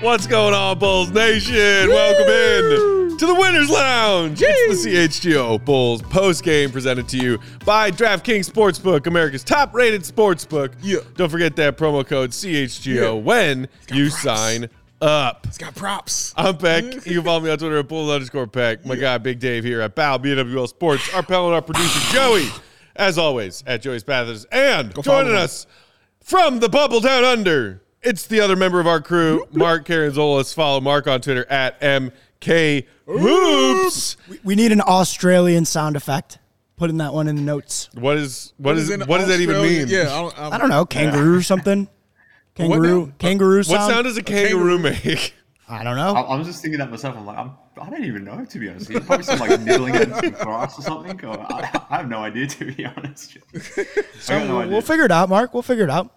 What's going on, Bulls Nation? Welcome in to the Winners Lounge. It's the CHGO Bulls post game presented to you by DraftKings Sportsbook, America's top rated sportsbook. Yeah. Don't forget that promo code CHGO Yeah. when you props. sign up. It's got props. I'm Peck. You can follow me on Twitter at Bulls underscore Peck. My guy, Big Dave here at BAL, BWL Sports. Our pal and our producer, Joey, as always, at Joey's Pathers. And follow joining us from the bubble down under, it's the other member of our crew, Mark Karantzoulis. Follow Mark on Twitter at MK Hoops. We- We need an Australian sound effect. Putting that one in the notes. What is what is in what does that even mean? Yeah, I don't, I don't know, kangaroo or something. Kangaroo, now? kangaroo What sound. sound does a kangaroo make? I don't know. I, I was just thinking that myself. I'm like, I'm, I don't even know to be honest. You probably some like nibbling at some grass or something. Or, I, I have no idea to be honest. I got no. We'll figure it out, Mark. We'll figure it out.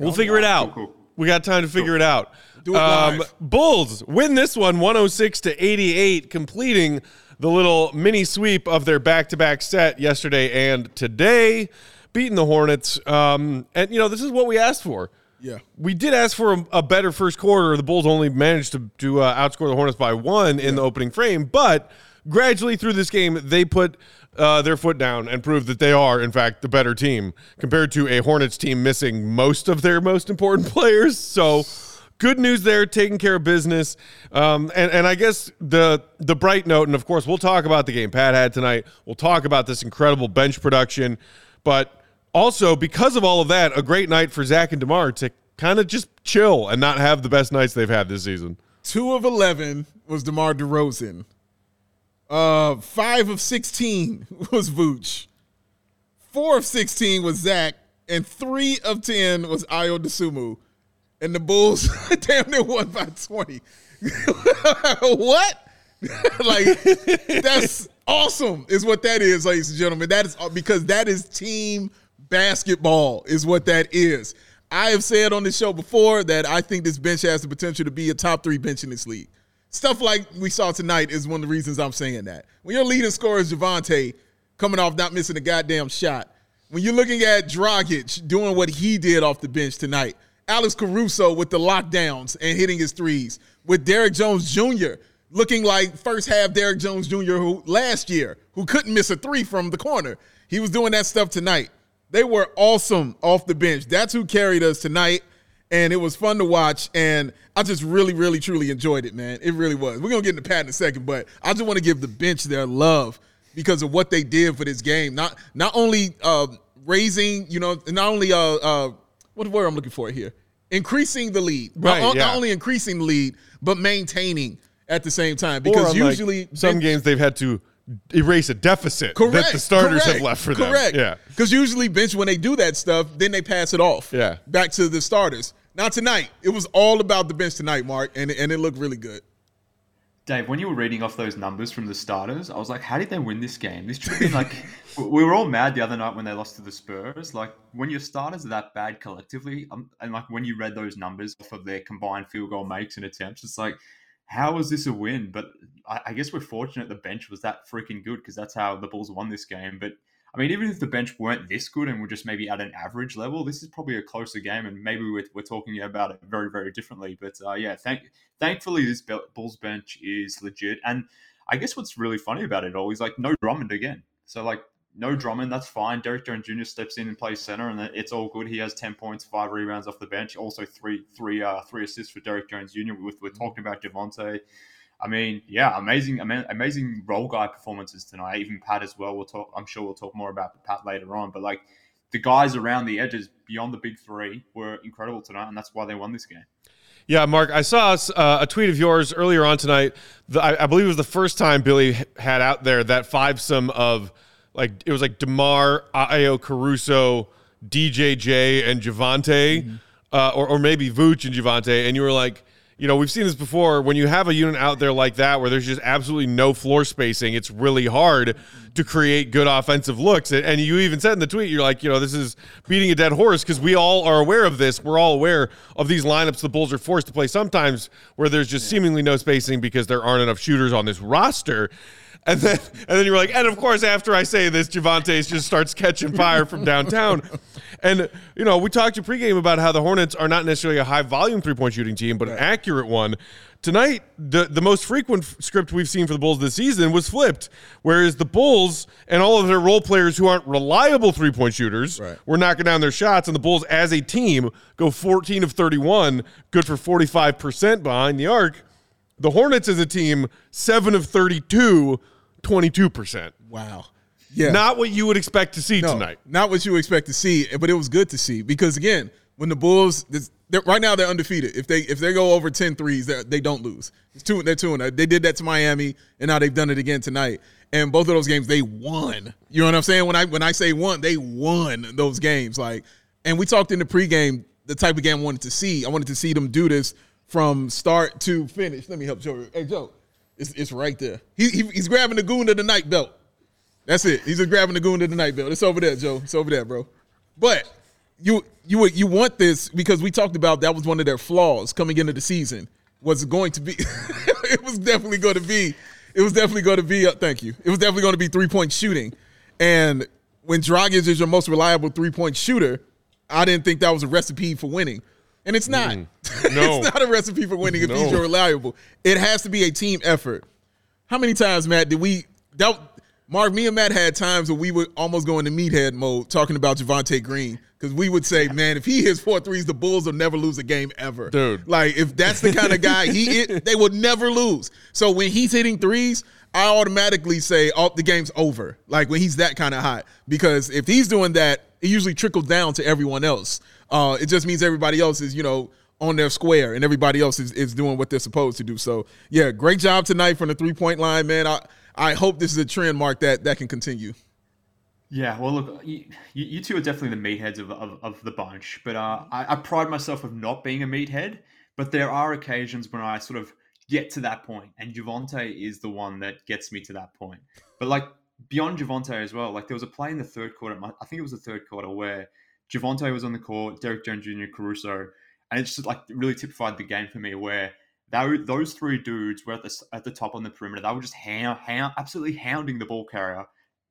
We'll figure it out. cool, cool. We got time to figure it out. Do it live. Bulls win this one 106 to 88, completing the little mini sweep of their back to back set yesterday and today, beating the Hornets. Um, and, you know, this is what we asked for. Yeah. We did ask for a, a better first quarter. The Bulls only managed to, to uh, outscore the Hornets by one in the opening frame, but gradually through this game, they put uh, their foot down and prove that they are, in fact, the better team compared to a Hornets team missing most of their most important players. So. Good news there, taking care of business, um, and and I guess the the bright note, and of course we'll talk about the game Pat had tonight. We'll talk about this incredible bench production, but also because of all of that, a great night for Zach and DeMar to kind of just chill and not have the best nights they've had this season. Two of eleven was DeMar DeRozan. Uh, five of sixteen was Vooch. Four of sixteen was Zach, and three of ten was Ayo Dosunmu. And the Bulls damn near won by twenty. what? like that's awesome is what that is ladies and gentlemen that is because that is team basketball is what that is i have said on this show before that i think this bench has the potential to be a top three bench in this league stuff like we saw tonight is one of the reasons i'm saying that when your leading scorer is Javonte coming off not missing a goddamn shot when you're looking at Dragic doing what he did off the bench tonight Alex Caruso with the lockdowns and hitting his threes, with Derrick Jones Jr. looking like first half Derrick Jones Jr. who last year who couldn't miss a three from the corner. He was doing that stuff tonight. They were awesome off the bench. That's who carried us tonight, and it was fun to watch. And I just really, really, truly enjoyed it, man. It really was. We're gonna get into Pat in a second, but I just want to give the bench their love because of what they did for this game. Not not only uh, raising, you know, not only uh, uh, what word I'm looking for here, increasing the lead. Right, Not, yeah. not only increasing the lead, but maintaining at the same time. Because usually some games they've had to erase a deficit correct, that the starters correct, have left for them. Correct. Yeah. Because usually bench when they do that stuff, then they pass it off. Yeah. Back to the starters. Not tonight. It was all about the bench tonight, Mark, and and it looked really good. Dave, when you were reading off those numbers from the starters, I was like, how did they win this game? This should been like, we were all mad the other night when they lost to the Spurs. Like, when your starters are that bad collectively, um, and like when you read those numbers off of their combined field goal makes and attempts, it's like, how is this a win? But I, I guess we're fortunate the bench was that freaking good because that's how the Bulls won this game. But I mean, even if the bench weren't this good and were just maybe at an average level, this is probably a closer game, and maybe we're, we're talking about it very, very differently. But uh, yeah, thank thankfully this Bulls bench is legit, and I guess what's really funny about it all is like no Drummond again. So like no Drummond, that's fine. Derrick Jones Jr. steps in and plays center, and it's all good. He has ten points, five rebounds off the bench, also three three uh, three assists for Derrick Jones Jr. We're, we're talking about Javonte. I mean, yeah, amazing, amazing role guy performances tonight. Even Pat as well. We'll talk. I'm sure we'll talk more about Pat later on. But like the guys around the edges beyond the big three were incredible tonight, and that's why they won this game. Yeah, Mark, I saw uh, a tweet of yours earlier on tonight. The, I, I, believe it was the first time Billy had out there that fivesome of like it was like DeMar, Ayo, Caruso, DJJ, and Javonte, mm-hmm. uh, or or maybe Vooch and Javonte, and you were like, you know, we've seen this before. When you have a unit out there like that, where there's just absolutely no floor spacing, it's really hard to create good offensive looks. And you even said in the tweet, you're like, you know, this is beating a dead horse because we all are aware of this. We're all aware of these lineups the Bulls are forced to play sometimes where there's just seemingly no spacing because there aren't enough shooters on this roster. And then, and then you're like, and of course, after I say this, Javonte just starts catching fire from downtown. And you know, we talked to pregame about how the Hornets are not necessarily a high volume three point shooting team, but an accurate one. Tonight, the the most frequent script we've seen for the Bulls this season was flipped, whereas the Bulls and all of their role players who aren't reliable three point shooters right. were knocking down their shots, and the Bulls as a team go 14 of 31, good for 45 percent behind the arc. The Hornets as a team, seven of 32, 22%. Wow. Yeah. Not what you would expect to see no, tonight. Not what you expect to see, but it was good to see because again, when the Bulls right now they're undefeated. If they if they go over 10 threes, they don't lose. It's two they're two and they did that to Miami and now they've done it again tonight. And both of those games they won. You know what I'm saying? When I when I say won, they won those games. Like and we talked in the pregame the type of game I wanted to see. I wanted to see them do this from start to finish. Let me help Joe. Hey Joe, it's, it's right there. He, he, he's grabbing the goon of the night belt. That's it. He's just grabbing the goon of the night belt. It's over there, Joe. It's over there, bro. But you you you want this because we talked about that was one of their flaws coming into the season. Was going to be it was definitely going to be it was definitely going to be uh, thank you. It was definitely going to be three point shooting. And when Dragic is your most reliable three point shooter, I didn't think that was a recipe for winning. And it's not. Mm, no. it's not a recipe for winning if no. he's your reliable. It has to be a team effort. How many times, Matt, did we that Mark, me and Matt had times where we would almost go into meathead mode talking about Javonte Green because we would say, man, if he hits four threes, the Bulls will never lose a game ever. Dude. Like, if that's the kind of guy he is, they would never lose. So when he's hitting threes, I automatically say, oh, the game's over. Like when he's that kind of hot. Because if he's doing that, it usually trickles down to everyone else. Uh, it just means everybody else is, you know, on their square and everybody else is, is doing what they're supposed to do. So yeah, great job tonight from the three point line, man. I I hope this is a trend, Mark, that that can continue. Yeah, well, look, you, you two are definitely the meatheads of, of, of the bunch, but uh, I, I pride myself of not being a meathead. But there are occasions when I sort of get to that point, and Javonte is the one that gets me to that point. But like beyond Javonte as well, like there was a play in the third quarter, I think it was the third quarter, where Javonte was on the court, Derrick Jones Jr., Caruso, and it just like really typified the game for me where those three dudes were at the at the top on the perimeter. They were just hound, hound, absolutely hounding the ball carrier.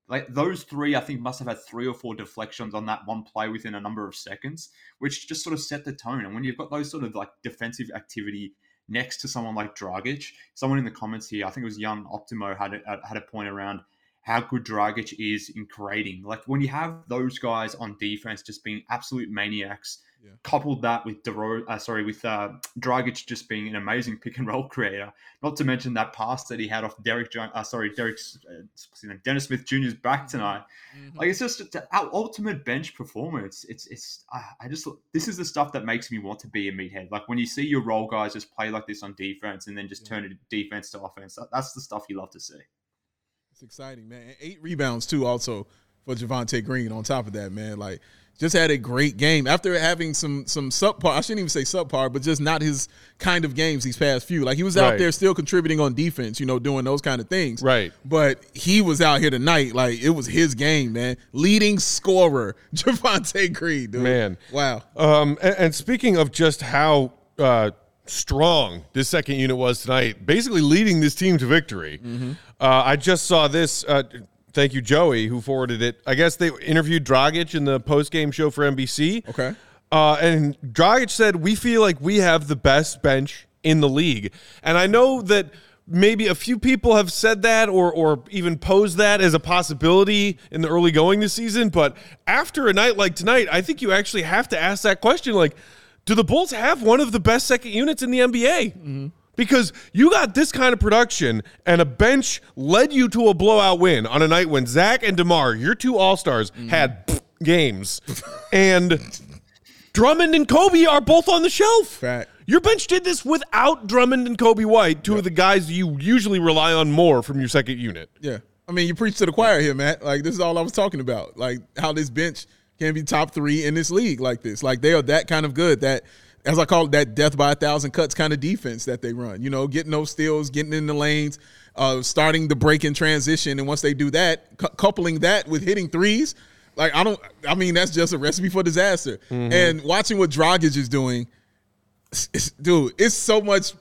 Like those three, I think must have had three or four deflections on that one play within a number of seconds, which just sort of set the tone. And when you've got those sort of like defensive activity next to someone like Dragic, someone in the comments here, I think it was Young Optimo had a, had a point around how good Dragic is in creating. Like when you have those guys on defense just being absolute maniacs, yeah. coupled that with Dero, uh, sorry, with uh, Dragic just being an amazing pick and roll creator. Not to mention that pass that he had off Derrick, uh, sorry, Derrick's, uh, Dennis Smith Jr.'s back mm-hmm. tonight. Mm-hmm. Like it's just our ultimate bench performance. It's it's I just this is the stuff that makes me want to be a meathead. Like when you see your role guys just play like this on defense and then just yeah. turn it defense to offense. That, that's the stuff you love to see. It's exciting, man. Eight rebounds too, also for Javonte Green. On top of that, man, like just had a great game after having some some subpar. I shouldn't even say subpar, but just not his kind of games these past few. Like he was out right. there still contributing on defense, you know, doing those kind of things. Right. But he was out here tonight, like it was his game, man. Leading scorer, Javonte Green, dude. Man, wow. Um, and, and speaking of just how. Uh, strong this second unit was tonight, basically leading this team to victory. Mm-hmm. Uh, I just saw this. Uh, thank you, Joey, who forwarded it. I guess they interviewed Dragic in the post game show for NBC. Okay. Uh, and Dragic said, We feel like we have the best bench in the league. And I know that maybe a few people have said that or, or even posed that as a possibility in the early going this season. But after a night like tonight, I think you actually have to ask that question like, do the Bulls have one of the best second units in the NBA? Mm-hmm. Because you got this kind of production and a bench led you to a blowout win on a night when Zach and DeMar, your two All Stars, mm-hmm. had games. and Drummond and Coby are both on the shelf. Fact. Your bench did this without Drummond and Coby White, two yep. of the guys you usually rely on more from your second unit. Yeah. I mean, you preach to the choir here, Matt. Like, this is all I was talking about. Like, how this bench can be top three in this league like this. Like, they are that kind of good that, as I call it, that death by a thousand cuts kind of defense that they run. You know, getting those steals, getting in the lanes, uh, starting the break in transition. And once they do that, cu- coupling that with hitting threes – like I don't. I mean, that's just a recipe for disaster. Mm-hmm. And watching what Dragic is doing, it's, it's, dude, it's so much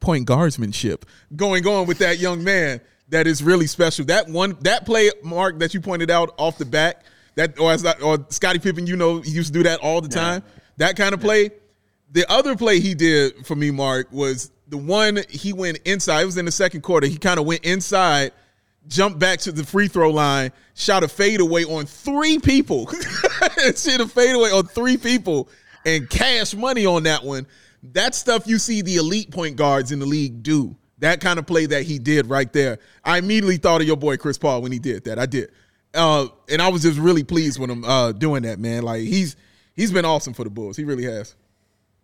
point guardsmanship going on with that young man that is really special. That one, that play, Mark, that you pointed out off the back, that or as or Scottie Pippen, you know, he used to do that all the time. Yeah. That kind of play. Yeah. The other play he did for me, Mark, was the one he went inside. It was in the second quarter. He kind of went inside jumped back to the free throw line, shot a fadeaway on three people. Shot a fadeaway on three people and cash money on that one. That stuff you see the elite point guards in the league do. That kind of play that he did right there. I immediately thought of your boy Chris Paul when he did that. I did. Uh, and I was just really pleased with him uh, doing that, man. Like he's he's been awesome for the Bulls. He really has.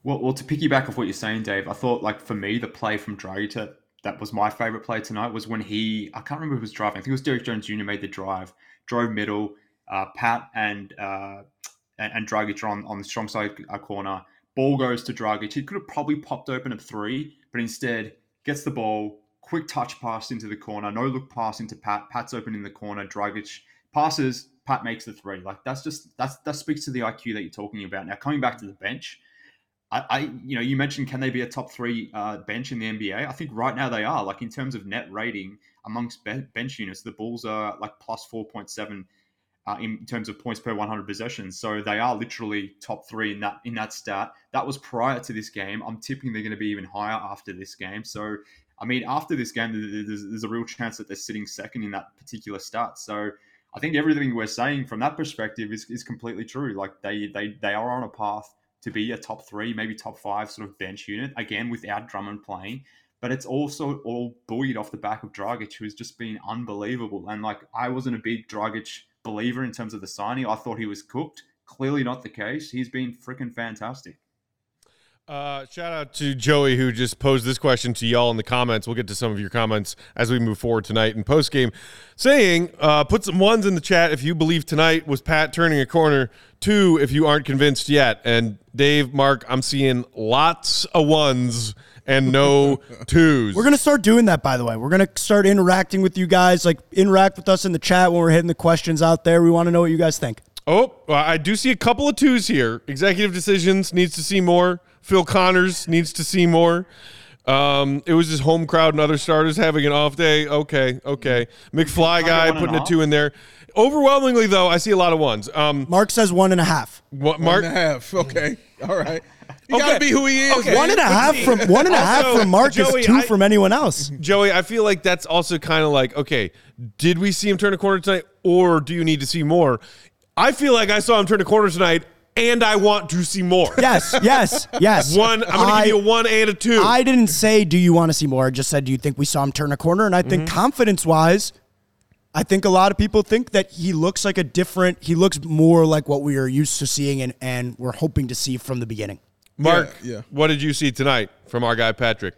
Well, well, to piggyback off what you're saying, Dave, I thought like for me the play from Dragic that was my favorite play tonight was when he I can't remember who was driving. I think it was Derrick Jones Jr. made the drive, drove middle. Uh, Pat and uh, and, and Dragic on on the strong side uh, corner. Ball goes to Dragic. He could have probably popped open a three, but instead gets the ball, quick touch pass into the corner, no look pass into Pat. Pat's open in the corner. Dragic passes. Pat makes the three. Like that's just that's that speaks to the IQ that you're talking about. Now coming back to the bench, I, I, you know, you mentioned can they be a top three uh, bench in the NBA? I think right now they are. Like in terms of net rating amongst bench units, the Bulls are like plus four point seven uh, in terms of points per 100 possessions. So they are literally top three in that in that stat. That was prior to this game. I'm tipping they're going to be even higher after this game. So I mean, after this game, there's, there's a real chance that they're sitting second in that particular stat. So I think everything we're saying from that perspective is, is completely true. Like they they they are on a path to be a top three, maybe top five sort of bench unit, again, without Drummond playing. But it's also all buoyed off the back of Dragic, has just been unbelievable. And like, I wasn't a big Dragic believer in terms of the signing. I thought he was cooked. Clearly not the case. He's been freaking fantastic. Uh, shout out to Joey who just posed this question to y'all in the comments. We'll get to some of your comments as we move forward tonight in post game, saying, uh, "Put some ones in the chat if you believe tonight was Pat turning a corner. Two if you aren't convinced yet." And Dave, Mark, I'm seeing lots of ones and no twos. We're gonna start doing that, by the way. We're gonna start interacting with you guys. Like interact with us in the chat when we're hitting the questions out there. We want to know what you guys think. Oh, I do see a couple of twos here. Executive decisions needs to see more. Phil Connors needs to see more. Um, it was his home crowd and other starters having an off day. Okay, okay. McFly guy putting a two in there. Overwhelmingly, though, I see a lot of ones. Um, Mark says one and a half. What, Mark? One and a half. Okay. All right. You okay. gotta be who he is. Okay. One and a half from one and a half from Mark Joey, is two I, from anyone else. Joey, I feel like that's also kind of like, okay, did we see him turn a corner tonight, or do you need to see more? I feel like I saw him turn a corner tonight, and I want to see more. Yes, yes, yes. one. I'm going to give you a one and a two. I didn't say, "Do you want to see more?" I just said, "Do you think we saw him turn a corner?" And I think mm-hmm. confidence-wise, I think a lot of people think that he looks like a different. He looks more like what we are used to seeing, and and we're hoping to see from the beginning. Mark, yeah, yeah. what did you see tonight from our guy Patrick?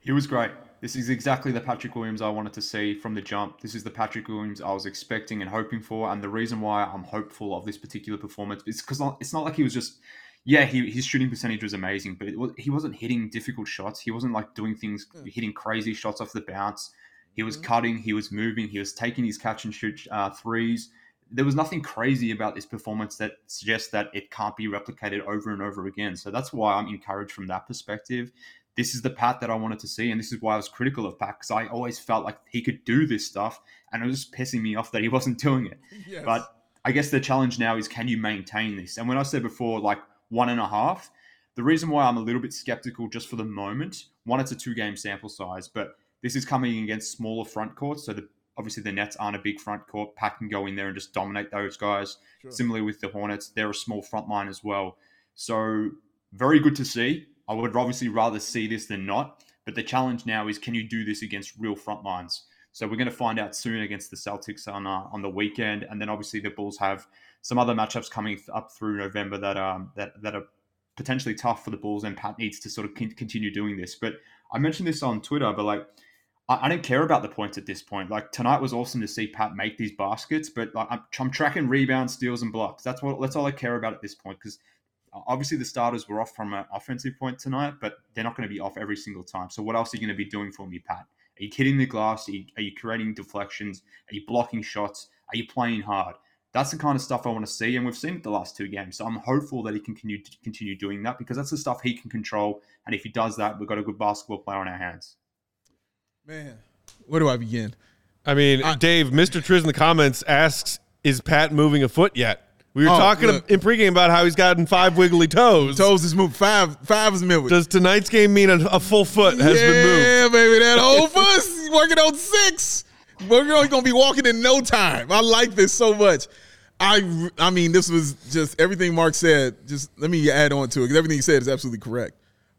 He was great. This is exactly the Patrick Williams I wanted to see from the jump. This is the Patrick Williams I was expecting and hoping for. And the reason why I'm hopeful of this particular performance is because it's not like he was just, yeah, he, his shooting percentage was amazing, but was, he wasn't hitting difficult shots. He wasn't like doing things, hitting crazy shots off the bounce. He was mm-hmm. cutting, he was moving, he was taking his catch and shoot uh, threes. There was nothing crazy about this performance that suggests that it can't be replicated over and over again. So that's why I'm encouraged from that perspective this is the Pat that I wanted to see, and this is why I was critical of Pat because I always felt like he could do this stuff, and it was just pissing me off that he wasn't doing it. Yes. But I guess the challenge now is can you maintain this? And when I said before, like one and a half, the reason why I'm a little bit skeptical just for the moment, one, it's a two game sample size, but this is coming against smaller front courts. So the, obviously the Nets aren't a big front court. Pat can go in there and just dominate those guys. Similarly with the Hornets, they're a small front line as well. So very good to see. I would obviously rather see this than not. But the challenge now is can you do this against real front lines? So we're going to find out soon against the Celtics on uh, on the weekend, and then obviously the Bulls have some other matchups coming up through November that um that that are potentially tough for the Bulls, and Pat needs to sort of continue doing this. But I mentioned this on Twitter, but like I, I don't care about the points at this point. Like tonight was awesome to see Pat make these baskets, but like I'm, I'm tracking rebounds, steals, and blocks. That's what that's all I care about at this point because obviously the starters were off from an offensive point tonight, but they're not going to be off every single time. So what else are you going to be doing for me, Pat? Are you hitting the glass? Are you, are you creating deflections? Are you blocking shots? Are you playing hard? That's the kind of stuff I want to see, and we've seen it the last two games. So I'm hopeful that he can continue continue doing that because that's the stuff he can control. And if he does that, we've got a good basketball player on our hands. Man, where do I begin? I mean, Dave, Mr. Triz in the comments asks, "Is Pat moving a foot yet?" We were Oh, talking look. in pregame about how he's gotten five wiggly toes. Toes is moved. Five, five is moved. Does tonight's game mean a, a full foot has yeah, been moved? Yeah, baby, that whole is working on six. We're gonna be walking in no time. I like this so much. I, I mean, this was just everything Mark said. Just let me add on to it because everything he said is absolutely correct.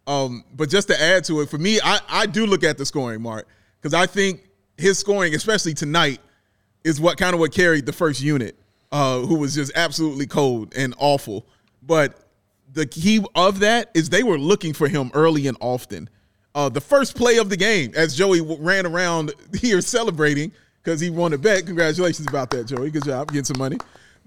Um, but just to add to it, for me, I, I do look at the scoring, Mark, because I think his scoring, especially tonight, is what kind of what carried the first unit, uh, who was just absolutely cold and awful. But the key of that is they were looking for him early and often. Uh, the first play of the game, as Joey ran around here celebrating because he won a bet. Congratulations about that, Joey. Good job getting some money.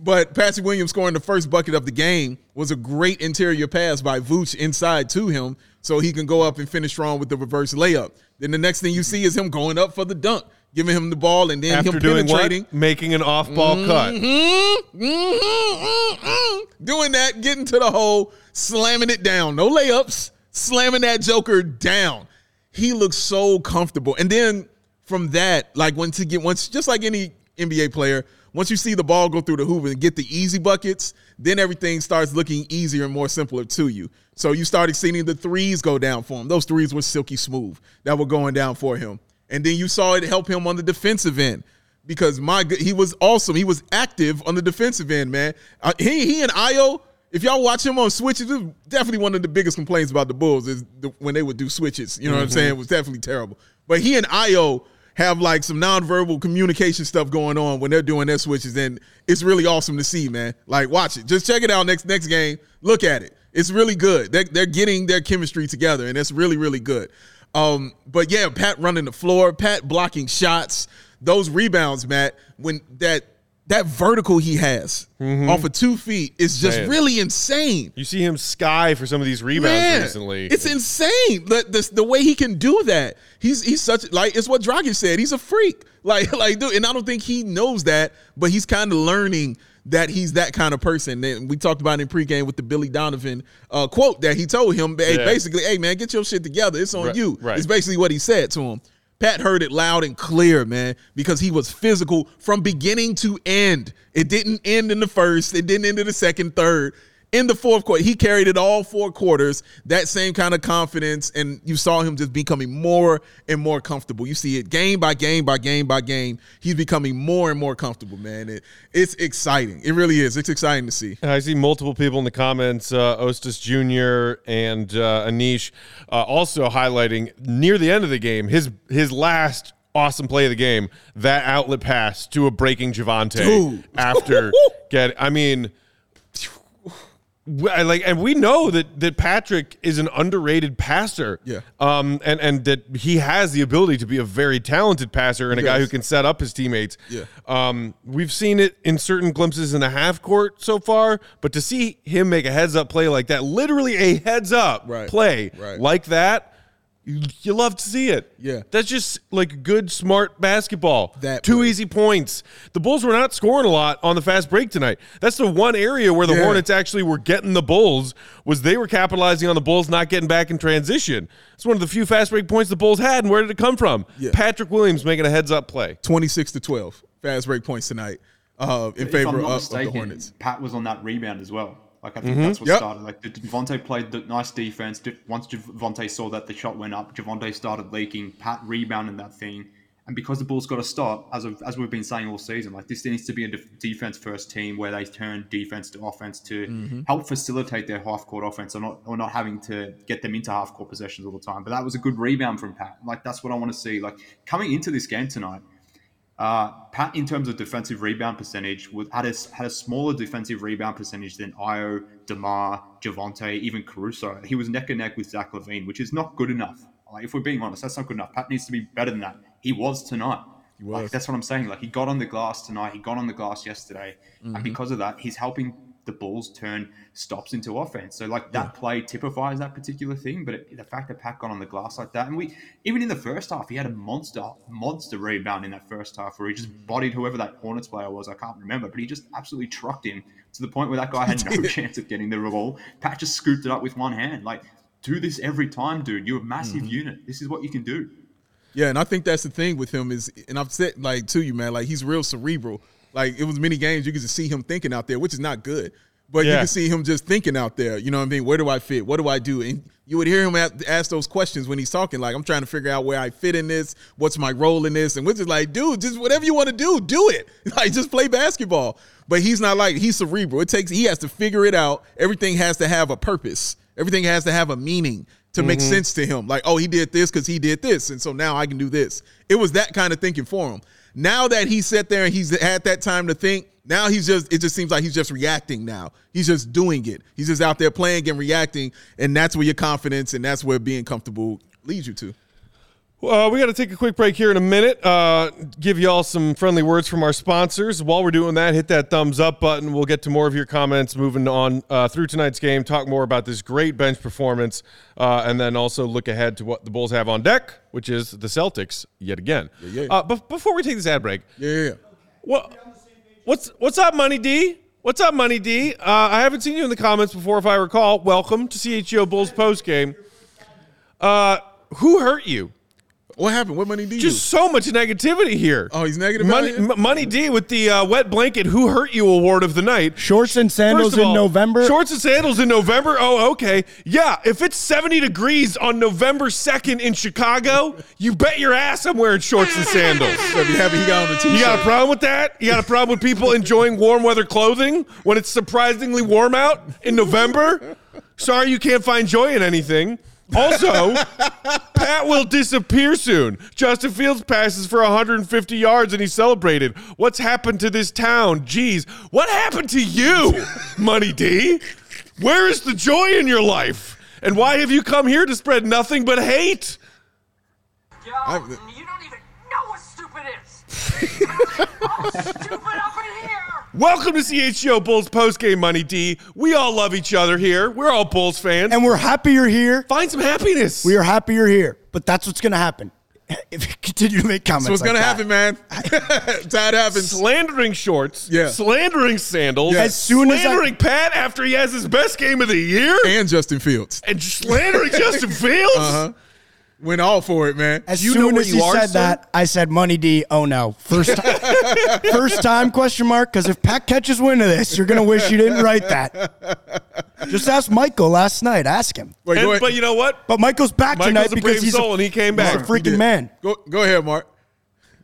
But Patrick Williams scoring the first bucket of the game was a great interior pass by Vooch inside to him so he can go up and finish strong with the reverse layup. Then the next thing you see is him going up for the dunk, giving him the ball, and then After him doing penetrating. what? Making an off-ball cut. Mm-hmm, mm-hmm, mm-hmm. Doing that, getting to the hole, slamming it down. No layups, slamming that joker down. He looks so comfortable. And then from that, like once he get once just like any NBA player, once you see the ball go through the hoop and get the easy buckets, then everything starts looking easier and more simpler to you. So you started seeing the threes go down for him. Those threes were silky smooth that were going down for him. And then you saw it help him on the defensive end because my good, he was awesome. He was active on the defensive end, man. Uh, he he and Ayo. If y'all watch him on switches, definitely one of the biggest complaints about the Bulls is the, when they would do switches. You know what I'm saying? It was definitely terrible. But he and Ayo have like some nonverbal communication stuff going on when they're doing their switches, and it's really awesome to see, man. Like, watch it. Just check it out next next game. Look at it. It's really good. They're, they're getting their chemistry together, and it's really really good. Um, but yeah, Pat running the floor, Pat blocking shots, those rebounds, Matt. When that that vertical he has off of two feet is just Man. really insane. You see him sky for some of these rebounds Man, recently. It's insane. The, the the way he can do that. He's he's such like it's what Dragic said. He's a freak. Like like dude, and I don't think he knows that, but he's kind of learning that he's that kind of person. And we talked about it in pregame with the Billy Donovan uh, quote that he told him. Hey, Yeah. basically, hey man, get your shit together. It's on Right, you. right. It's basically what he said to him. Pat heard it loud and clear, man, because he was physical from beginning to end. It didn't end in the first, it didn't end in the second, third. In the fourth quarter, he carried it all four quarters. That same kind of confidence, and you saw him just becoming more and more comfortable. You see it game by game by game by game. He's becoming more and more comfortable, man. It, it's exciting. It really is. It's exciting to see. I see multiple people in the comments, uh, Ostis Jr. and uh, Anish, uh, also highlighting near the end of the game his his last awesome play of the game, that outlet pass to a breaking Javonte Dude. after get. I mean, I like, and we know that that Patrick is an underrated passer. Yeah. Um, and and that he has the ability to be a very talented passer and a guy who can set up his teammates. Yeah. Um, we've seen it in certain glimpses in the half court so far, but to see him make a heads up play like that, literally a heads up Right. play Right. like that, You, you love to see it. Yeah. That's just like good, smart basketball. That Two play. easy points. The Bulls were not scoring a lot on the fast break tonight. That's the one area where the Yeah. Hornets actually were getting the Bulls was they were capitalizing on the Bulls not getting back in transition. It's one of the few fast break points the Bulls had, and where did it come from? Yeah. Patrick Williams making a heads up play. 26 to 12 fast break points tonight uh, in If favor I'm of, not of the Hornets. Pat was on that rebound as well. Like I think Mm-hmm. that's what Yep. started. Like the Javonte played the nice defense. Once Javonte saw that the shot went up, Javonte started leaking. Pat rebounded that thing, and because the Bulls got to stop, as of, as we've been saying all season, like this needs to be a def- defense first team where they turn defense to offense to Mm-hmm. help facilitate their half court offense, or not or not having to get them into half court possessions all the time. But that was a good rebound from Pat. Like that's what I want to see. Like coming into this game tonight. Uh, Pat, in terms of defensive rebound percentage, was, had a had a smaller defensive rebound percentage than Ayo, DeMar, Javonte, even Caruso. He was neck and neck with Zach LaVine, which is not good enough. Like, if we're being honest, that's not good enough. Pat needs to be better than that. He was tonight. He was. Like, that's what I'm saying. Like he got on the glass tonight. He got on the glass yesterday, and because of that, he's helping the Bulls turn stops into offense. So like that play typifies that particular thing. But it, the fact that Pat got on the glass like that, and we even in the first half, he had a monster monster rebound in that first half where he just mm. bodied whoever that Hornets player was. I can't remember, but he just absolutely trucked him to the point where that guy had no chance of getting the ball. Pat just scooped it up with one hand. Like do this every time, dude. You're a massive mm-hmm. unit. This is what you can do. Yeah, and I think that's the thing with him is, and I've said like to you, man, like he's real cerebral. Like it was many games you could just see him thinking out there, which is not good. But you Yeah. can see him just thinking out there. You know what I mean? Where do I fit? What do I do? And you would hear him ask those questions when he's talking. Like I'm trying to figure out where I fit in this. What's my role in this? And which is like, dude, just whatever you want to do, do it. Like just play basketball. But he's not like he's cerebral. It takes he has to figure it out. Everything has to have a purpose. Everything has to have a meaning to make mm-hmm. sense to him. Like, oh, he did this because he did this, and so now I can do this. It was that kind of thinking for him. Now that he sat there and he's had that time to think, now he's just it just seems like he's just reacting now. He's just doing it. He's just out there playing and reacting, and that's where your confidence and that's where being comfortable leads you to. Uh, we got to take a quick break here in a minute. Uh, give you all some friendly words from our sponsors. While we're doing that, hit that thumbs up button. We'll get to more of your comments moving on uh, through tonight's game. Talk more about this great bench performance, uh, and then also look ahead to what the Bulls have on deck, which is the Celtics yet again. Yeah, yeah. Uh, but before we take this ad break, Yeah, yeah, yeah. what, what's what's up, Money D? What's up, Money D? Uh, I haven't seen you in the comments before, if I recall. Welcome to CHGO Bulls post game. Uh, who hurt you? What happened? What money do you? Just so much negativity here. Oh, he's negative Money. M- Money D with the uh, wet blanket. Who hurt you award of the night? Shorts and sandals First of in November. Shorts and sandals in November. Oh, okay. Yeah, if it's 70 degrees on November 2nd in Chicago, you bet your ass I'm wearing shorts and sandals. So be happy he got on the t-shirt. You got a problem with that? You got a problem with people enjoying warm weather clothing when it's surprisingly warm out in November? Sorry you can't find joy in anything. Also, Pat will disappear soon. Justin Fields passes for 150 yards and he celebrated. What's happened to this town? Jeez, what happened to you, Money D? Where is the joy in your life? And why have you come here to spread nothing but hate? Yo, I'm- you don't even know what stupid is. stupid up in here. Welcome to CHGO Bulls postgame Money D. We all love each other here. We're all Bulls fans. and we're happy you're here. Find some happiness. We are happy you're here. But that's what's going to happen if you continue to make comments. That's what's like gonna that. happen, man. that happens. slandering shorts, Yeah. slandering sandals, Yeah. As soon as I- slandering Pat after he has his best game of the year, And Justin Fields and slandering Justin Fields. Uh-huh. Went all for it, man. As You know soon where as you he are, said sir? that, I said, "Money D." Oh no, first time, first time question mark? Because if Pat catches wind of this, you're gonna wish you didn't write that. Just ask Michael last night. Ask him. Wait, And- but you know what? But Michael's back Michael's tonight a because brave he's soul, and he came back. he's back. a freaking did. man. Go, go ahead, Mark.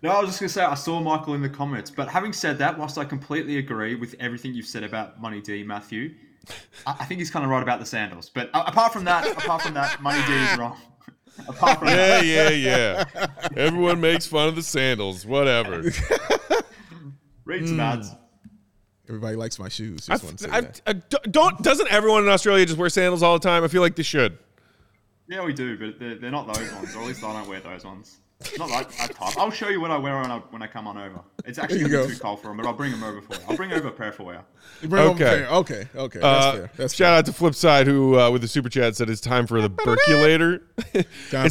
No, I was just gonna say I saw Michael in the comments, but having said that, whilst I completely agree with everything you've said about Money D, Matthew, I, I think he's kind of right about the sandals. But uh, apart from that, apart from that, Money D is wrong. Apart from Yeah, yeah, yeah. Everyone makes fun of the sandals. Whatever. read some ads. Everybody likes my shoes. I, Just want to say I, that. Uh, I- don't. Doesn't everyone in Australia just wear sandals all the time? I feel like they should. Yeah, we do, but they're, they're not those ones, or at least I don't wear those ones. Not that, that type. I'll show you what I wear when I, when I come on over. It's actually gonna be too cold for them, but I'll bring them over for you. I'll bring over a pair for you. You bring over Okay. Okay. Okay. That's Uh, fair. That's shout out to Flipside who uh, with the super chat said it's time for the percolator. Is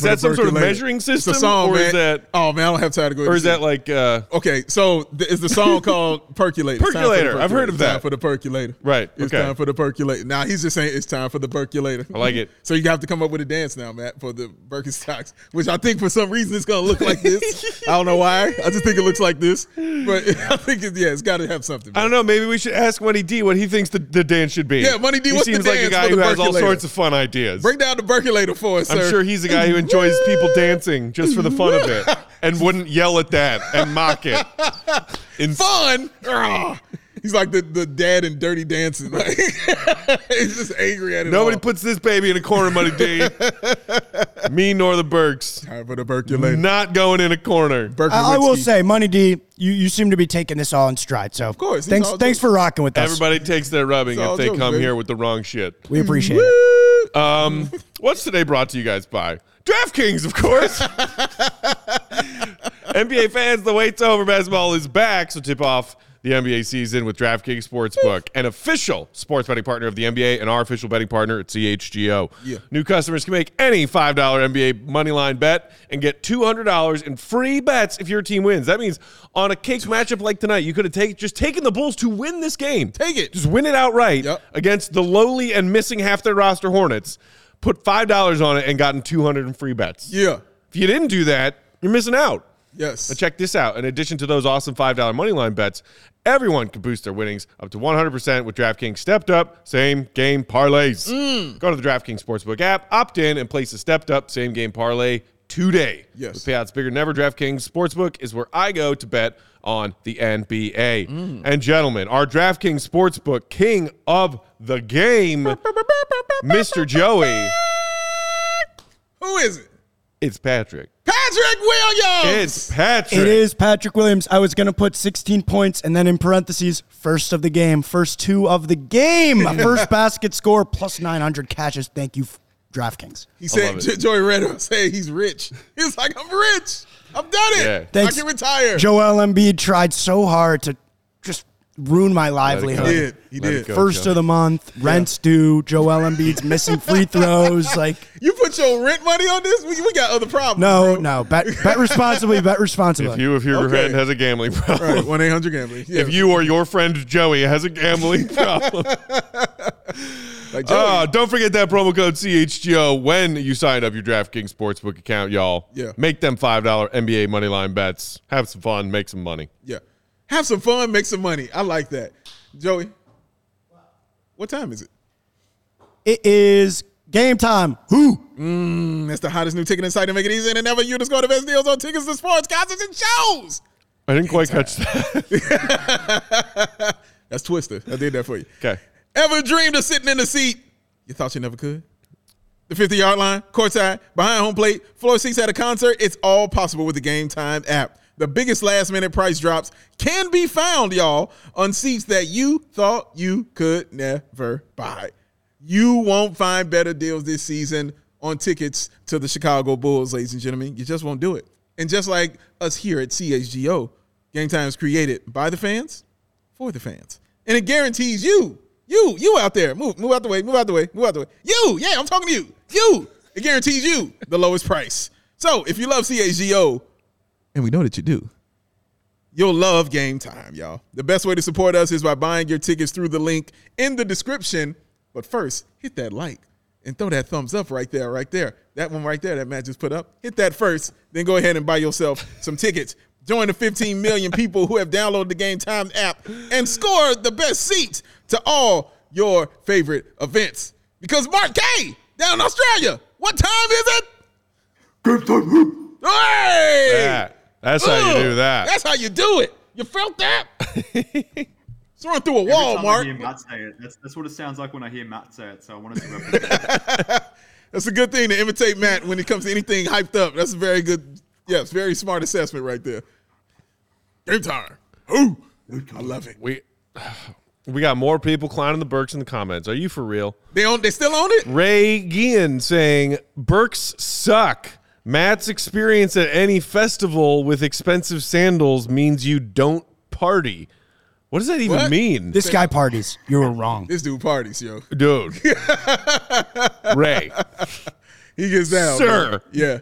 that some sort of percolator. measuring It's a system, song, or man. is that Oh man, I don't have time to go. or is that like uh, Okay, so th- is the song called Percolator? It's time for the Percolator. I've heard of It's time that. for the percolator. Right, It's okay. time for the percolator. Now he's just saying it's time for the percolator. I like it. so you have to come up with a dance now, Matt, for the Birkenstocks, which I think for some reason it's gonna look like this. I don't know why. I just think it looks like this, but I think it, yeah, it's got to have something. I don't know. Maybe we should ask Money D what he thinks the, the dance should be. Yeah, Money D, He what's the seems like a dance guy for who has all percolator? sorts of fun ideas. Break down the percolator for us, I'm sir. sure he's a guy who enjoys people dancing just for the fun of it and wouldn't yell at that and mock it. In fun. Ugh. He's like the, the dad in Dirty Dancing. Like, he's just angry at it. Nobody all. puts this baby in a corner, Money D. Me nor the Birks. time for the percolator. Not going in a corner. I, I will say, Money D, you, you seem to be taking this all in stride. So of course, thanks thanks for rocking with us. Everybody takes their rubbing It's if they jokes, come baby. here with the wrong shit. we appreciate it. Um, what's today brought to you guys by? DraftKings, of course. NBA fans, the wait's over. Basketball is back, so tip off the NBA season with DraftKings Sportsbook, an official sports betting partner of the NBA and our official betting partner at CHGO. Yeah. New customers can make any $5 NBA moneyline bet and get $200 in free bets if your team wins. That means on a cake matchup like tonight, you could have take, just taken the Bulls to win this game. Take it. Just win it outright Yep. against the lowly and missing half their roster Hornets. Put $5 on it and gotten 200 in free bets. Yeah. If you didn't do that, you're missing out. Yes. But check this out. In addition to those awesome $5 money line bets, everyone can boost their winnings up to 100% with DraftKings stepped up same game parlays. Mm. Go to the DraftKings Sportsbook app, opt in, and place a stepped up same game parlay today. Yes. With payouts bigger than ever, DraftKings Sportsbook is where I go to bet on the NBA. Mm. And gentlemen, our DraftKings Sportsbook king of the game, Mr. Joey, Who is it? it's Patrick. Patrick Williams. It's Patrick. It is Patrick Williams. I was going to put 16 points and then in parentheses, first of the game, first two of the game, first basket score plus 900 catches. Thank you, DraftKings. He said. J- Joey Redo say he's rich. He's like, I'm rich. I've done it. Yeah. Thanks. I can retire. Joel Embiid tried so hard to just ruin my livelihood. go. He did. He Let did. go, First Joe. of the month, rent's due. Joel Embiid's missing free throws. Like, You put your rent money on this? We, we got other problems. no, bro. no. Bet, bet responsibly. Bet responsibly. If you, if your Okay. friend has a gambling problem, Right, 1 800 gambling. Yeah. if you or your friend Joey has a gambling problem, like, uh, don't forget that promo code CHGO when you sign up your DraftKings Sportsbook account, y'all. Yeah. Make them $5 NBA moneyline bets. Have some fun. Make some money. yeah. Have some fun, make some money. I like that. Joey, what time is it? It is game time. Who? Mm, that's the hottest new ticketing site to make it easier than ever. you discover the best deals on tickets to sports, concerts, and shows. I didn't quite catch that. That's Twister. I did that for you. Okay. Ever dreamed of sitting in the seat? You thought you never could? The 50 yard line, courtside, behind home plate, floor seats at a concert, it's all possible with the Gametime app. The biggest last minute price drops can be found, y'all, on seats that you thought you could never buy. You won't find better deals this season on tickets to the Chicago Bulls, ladies and gentlemen. You just won't do it. And just like us here at CHGO, Gametime is created by the fans for the fans. And it guarantees you, you, you out there, move, move out the way, move out the way, move out the way. You, yeah, I'm talking to you. You. It guarantees you the lowest price. So if you love CHGO, and we know that you do, you'll love game time, y'all. The best way to support us is by buying your tickets through the link in the description. But first, hit that like and throw that thumbs up right there, right there. That one right there that Matt just put up. Hit that first, then go ahead and buy yourself some tickets. Join the 15 million people who have downloaded the Gametime app and score the best seats to all your favorite events. Because Mark K down in Australia, what time is it? Game time. Hey! That. That's how you do that. That's how you do it. You felt that? it's run through a Every wall, time I Mark. hear Matt say it, that's, that's what it sounds like when I hear Matt say it. So I wanted to represent. That's a good thing to imitate Matt when it comes to anything hyped up. That's a very good, yeah, it's very smart assessment right there. Game time. Ooh, I love it. We we got more people clowning the Birks in the comments. Are you for real? They on, they still on it. Ray Gian saying Birks suck. Matt's experience at any festival with expensive sandals means you don't party. What does that even What? mean? This guy parties. You were wrong. This dude parties, yo. Dude. Ray. He gets down, Sir. man. Yeah,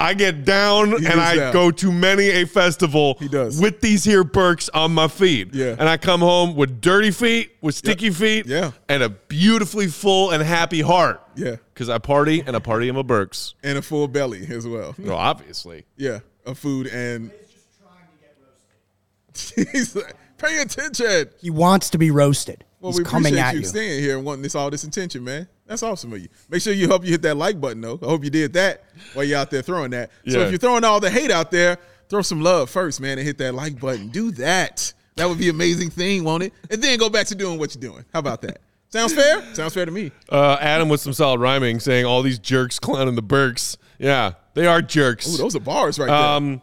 I get down and I down. go to many a festival He does. with these here Birks on my feet. Yeah. And I come home with dirty feet, with sticky feet, Yeah. and a beautifully full and happy heart. yeah, Because I party and I party in my Birks. and a full belly as well. Well, obviously. Yeah, of food and. He's like, pay attention. He wants to be roasted. Well, He's we coming appreciate at you, you. staying here and wanting this all this attention, man. That's awesome of you. Make sure you help you hit that like button though. I hope you did that while you're out there throwing that. So if you're throwing all the hate out there, throw some love first, man, and hit that like button. Do that. That would be an amazing thing, won't it? And then go back to doing what you're doing. How about that? Sounds fair? Sounds fair to me. Uh, Adam with some solid rhyming saying all these jerks clowning the Birks. Yeah, they are jerks. Ooh, those are bars right there.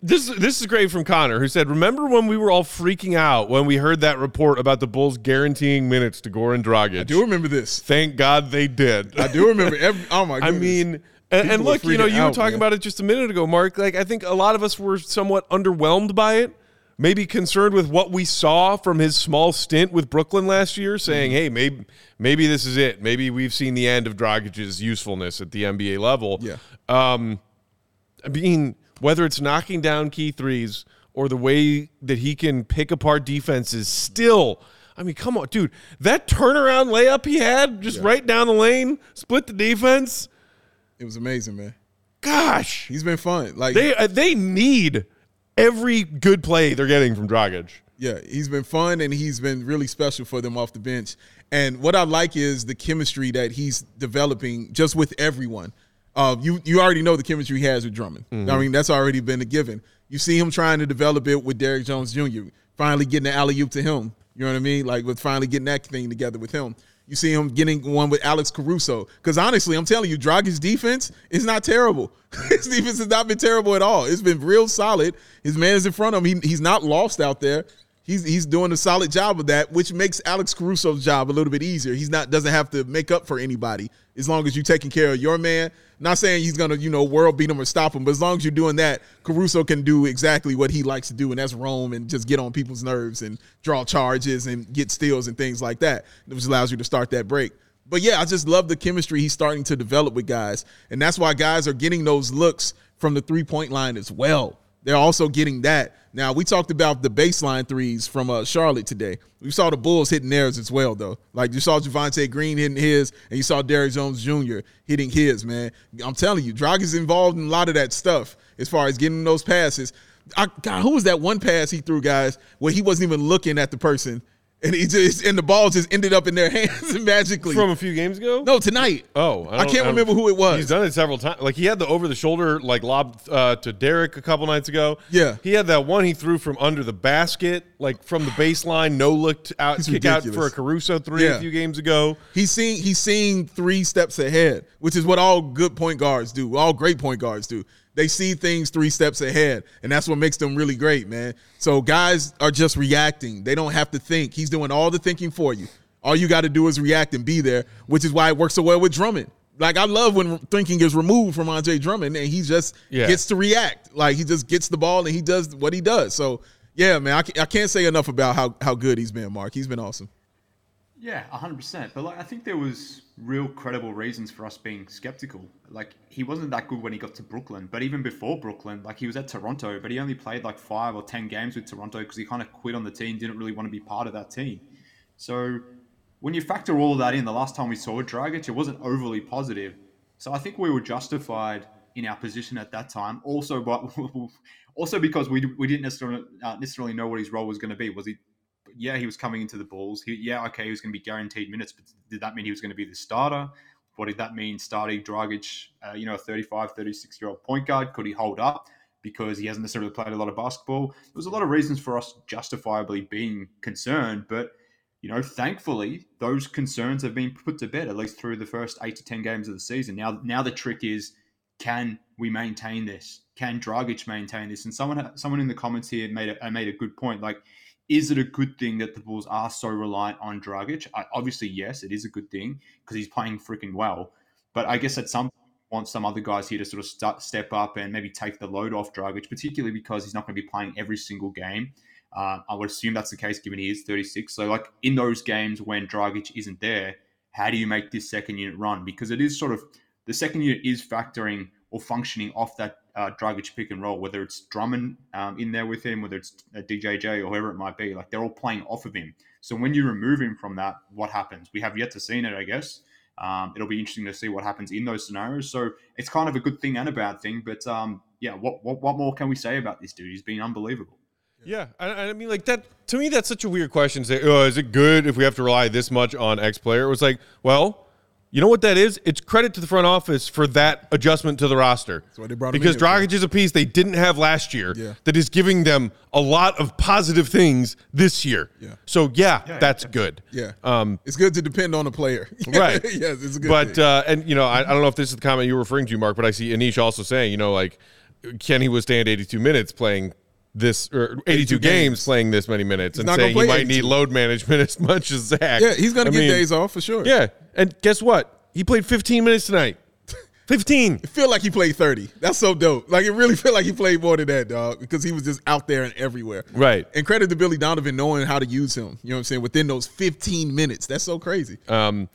This this is great from Connor, who said, "Remember when we were all freaking out when we heard that report about the Bulls guaranteeing minutes to Goran Dragic? I do remember this. Thank God they did. I do remember every. Oh my! I mean, and, and look, you know, you were talking man. about it just a minute ago, Mark. Like, I think a lot of us were somewhat underwhelmed by it. Maybe concerned with what we saw from his small stint with Brooklyn last year, saying, Mm-hmm. "Hey, maybe maybe this is it. Maybe we've seen the end of Dragic's usefulness at the NBA level." Yeah. Um, I mean, whether it's knocking down key threes or the way that he can pick apart defenses, still, I mean, come on, dude. That turnaround layup he had just right down the lane, split the defense. it was amazing, man. Gosh, He's been fun. Like they uh, they need every good play they're getting from Dragic. Yeah, he's been fun and he's been really special for them off the bench. And what I like is the chemistry that he's developing just with everyone. Uh, you you already know the chemistry he has with Drummond. I mean, that's already been a given. You see him trying to develop it with Derrick Jones Jr. Finally getting the alley oop to him. You know what I mean? Like with finally getting that thing together with him. You see him getting one with Alex Caruso. Because honestly, I'm telling you, Dragic's defense is not terrible. His defense has not been terrible at all. It's been real solid. His man is in front of him. He, he's not lost out there. He's he's doing a solid job of that, which makes Alex Caruso's job a little bit easier. He's not doesn't have to make up for anybody as long as you're taking care of your man. Not saying he's gonna you know world beat him or stop him, but as long as you're doing that, Caruso can do exactly what he likes to do, and that's roam and just get on people's nerves and draw charges and get steals and things like that, which allows you to start that break. But yeah, I just love the chemistry he's starting to develop with guys, and that's why guys are getting those looks from the three point line as well. They're also getting that. Now we talked about the baseline threes from uh, Charlotte today. We saw the Bulls hitting theirs as well, though. Like you saw Javonte Green hitting his, and you saw Derrick Jones Jr. hitting his. Man, I'm telling you, Drag is involved in a lot of that stuff as far as getting those passes. I, God, who was that one pass he threw, guys, where he wasn't even looking at the person, and he just and the ball just ended up in their hands magically. From a few games ago? no, tonight. Oh, I, don't- can't don't- remember who it was. He's done it several times. Like he had the over the shoulder like lob uh, to Derrick a couple nights ago. Yeah. he had that one he threw from under the basket, like from the baseline, no looked out, He's kick out for a Caruso three Yeah. a few games ago. He's seeing he's seeing three steps ahead, which is what all good point guards do. All great point guards do. They see things three steps ahead, and that's what makes them really great, man. So guys are just reacting. They don't have to think. He's doing all the thinking for you. All you got to do is react and be there, which is why it works so well with Drummond. Like I love when thinking is removed from Andre Drummond, and he just Yeah. gets to react. Like he just gets the ball and he does what he does. So yeah, man, I, I can't say enough about how how good he's been, Mark. He's been awesome. Yeah, hundred percent. But like, I think there was real credible reasons for us being skeptical. Like, he wasn't that good when he got to Brooklyn, but even before Brooklyn, like he was at Toronto, but he only played like five or ten games with Toronto because he kind of quit on the team, didn't really want to be part of that team. So when you factor all that in, the last time we saw Dragic, it wasn't overly positive. So I think we were justified in our position at that time. Also, but also because we we didn't necessarily uh, necessarily know what his role was going to be. Was he yeah, he was coming into the Bulls. He, yeah, okay, he was going to be guaranteed minutes, but did that mean he was going to be the starter? What did that mean starting Dragic, uh, you know, a 35, 36 year old point guard? Could he hold up because he hasn't necessarily played a lot of basketball? There was a lot of reasons for us justifiably being concerned, but, you know, thankfully, those concerns have been put to bed, at least through the first eight to 10 games of the season. Now, now the trick is, can we maintain this? Can Dragic maintain this? And someone, someone in the comments here made a, made a good point. Like, is it a good thing that the Bulls are so reliant on Dragic? I, obviously, yes, it is a good thing because he's playing freaking well. But I guess at some point want some other guys here to sort of step up and maybe take the load off Dragic, particularly because he's not going to be playing every single game. Uh, I would assume that's the case given he is 36. So, like in those games when Dragic isn't there, how do you make this second unit run? Because it is sort of the second unit is factoring or functioning off that uh, Dragic pick and roll, whether it's Drummond um, in there with him, whether it's uh, DJJ or whoever it might be. Like they're all playing off of him. So when you remove him from that, what happens? We have yet to see it, I guess. Um, it'll be interesting to see what happens in those scenarios. So it's kind of a good thing and a bad thing. But um, yeah, what, what what more can we say about this dude? He's been unbelievable. Yeah, I, I mean, like that to me, that's such a weird question. Say, oh, is it good if we have to rely this much on X player? It was like, well, you know what that is? It's credit to the front office for that adjustment to the roster. why they brought because in. Dragic is a piece they didn't have last year Yeah. that is giving them a lot of positive things this year. Yeah. So yeah, that's good. Yeah. Um, it's good to depend on a player. Right. yes, it's a good but thing. uh, and you know, I, I don't know if this is the comment you were referring to, Mark, but I see Anish also saying, you know, like can he withstand 82 minutes playing this or 82, 82 games. games. playing this many minutes and saying he might 82. need load management as much as Zach. yeah, he's gonna I get mean, days off for sure. Yeah, and guess what? He played 15 minutes tonight. 15. It feel like he played 30. That's so dope. Like it really feel like he played more than that, dog, because he was just out there and everywhere. Right. And credit to Billy Donovan knowing how to use him. You know what I'm saying? Within those 15 minutes. That's so crazy. Um,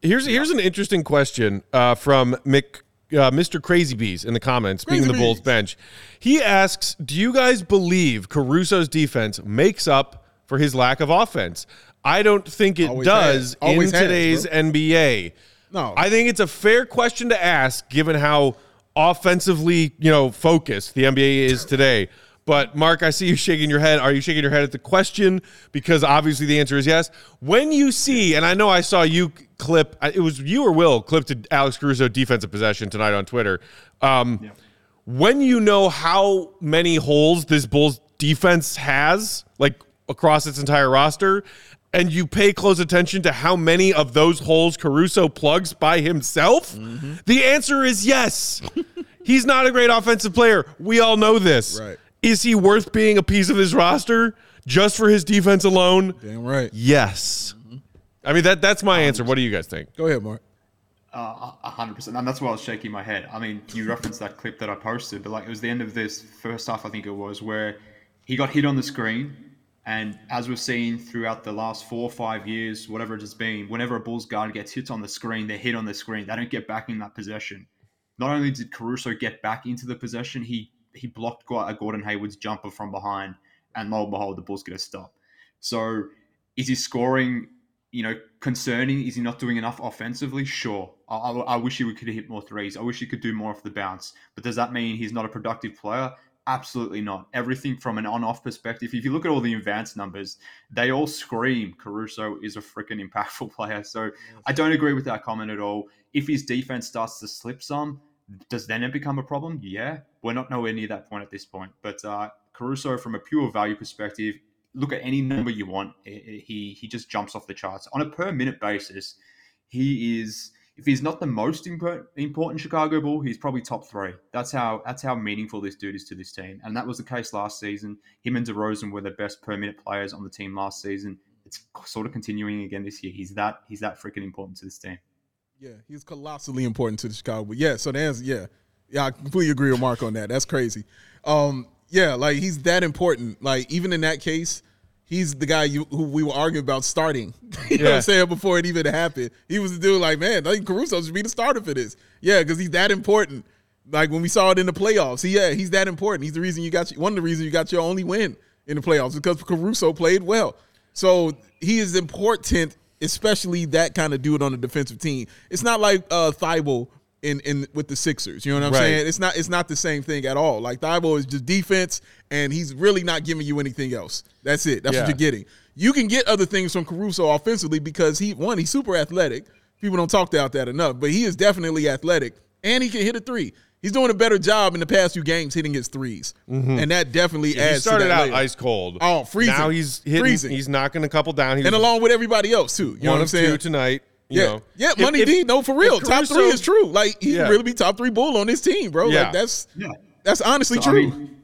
here's here's an interesting question uh, from Mick, uh, Mr. Crazy Bees in the comments. Speaking of the Bulls bench, he asks, "Do you guys believe Caruso's defense makes up for his lack of offense?" I don't think it Always does has. Always in has, today's bro. NBA. No. I think it's a fair question to ask, given how offensively, you know, focused the NBA is today. But Mark, I see you shaking your head. Are you shaking your head at the question? Because obviously the answer is yes. When you see, and I know I saw you clip, it was you or Will clipped to Alex Caruso defensive possession tonight on Twitter. Um, When you know how many holes this Bulls defense has, like across its entire roster, and you pay close attention to how many of those holes Caruso plugs by himself, the answer is yes. He's not a great offensive player. We all know this. Right. Is he worth being a piece of his roster just for his defense alone? Damn right. Yes. I mean that that's my answer. What do you guys think? Go ahead, Mark. Uh, A hundred percent, and that's why I was shaking my head. I mean, you referenced that clip that I posted, but like it was the end of this first half, I think it was, where he got hit on the screen, and as we've seen throughout the last four or five years, whatever it has been, whenever a Bulls guard gets hit on the screen, they're hit on the screen. They don't get back in that possession. Not only did Caruso get back into the possession, he he blocked Gwa- uh, Gordon Hayward's jumper from behind, and lo and behold, the Bulls get a stop. So, is he scoring? You know, concerning. Is he not doing enough offensively? Sure. I, I, I wish he could hit more threes. I wish he could do more off the bounce. But does that mean he's not a productive player? Absolutely not. Everything from an on-off perspective. If you look at all the advanced numbers, they all scream Caruso is a freaking impactful player. So I don't agree with that comment at all. If his defense starts to slip some, does then it become a problem? Yeah, we're not nowhere near that point at this point. But uh, Caruso, from a pure value perspective, look at any number you want. i- i- He he just jumps off the charts on a per minute basis. He is if he's not the most important Chicago Bull, he's probably top three. That's how that's how meaningful this dude is to this team, and that was the case last season. Him and DeRozan were the best per minute players on the team last season. It's sort of continuing again this year. He's that he's that freaking important to this team. Yeah, he's colossally important to the Chicago. But yeah, so the answer, yeah, yeah, I completely agree with Mark on that. That's crazy. Um, yeah, like he's that important. Like even in that case, he's the guy you who we were arguing about starting. you know what I'm saying before it even happened. He was the dude like, man, I think Caruso should be the starter for this. Yeah, because he's that important. Like when we saw it in the playoffs, he, yeah, he's that important. He's the reason you got one of the reasons you got your only win in the playoffs because Caruso played well. So he is important, especially that kind of dude on the defensive team. It's not like uh Thybulle in in with the Sixers. You know what I'm Right. saying? It's not it's not the same thing at all. Like Thybulle is just defense, and he's really not giving you anything else. That's it. That's Yeah. what you're getting. You can get other things from Caruso offensively because he one he's super athletic. People don't talk about that enough, but he is definitely athletic, and he can hit a three. He's doing a better job in the past few games hitting his 3s mm-hmm. and that definitely He adds. started to that out layer. ice cold. Oh, freezing. Now he's hitting. Freezing. He's knocking a couple down. He and along with everybody else too. You know what I'm saying? two tonight. You yeah, know. yeah, If- money if- D. No, for real. if top three is true. Like he Yeah. really be top three bull on this team, bro. Yeah. Like that's Yeah. that's honestly So, I true. mean,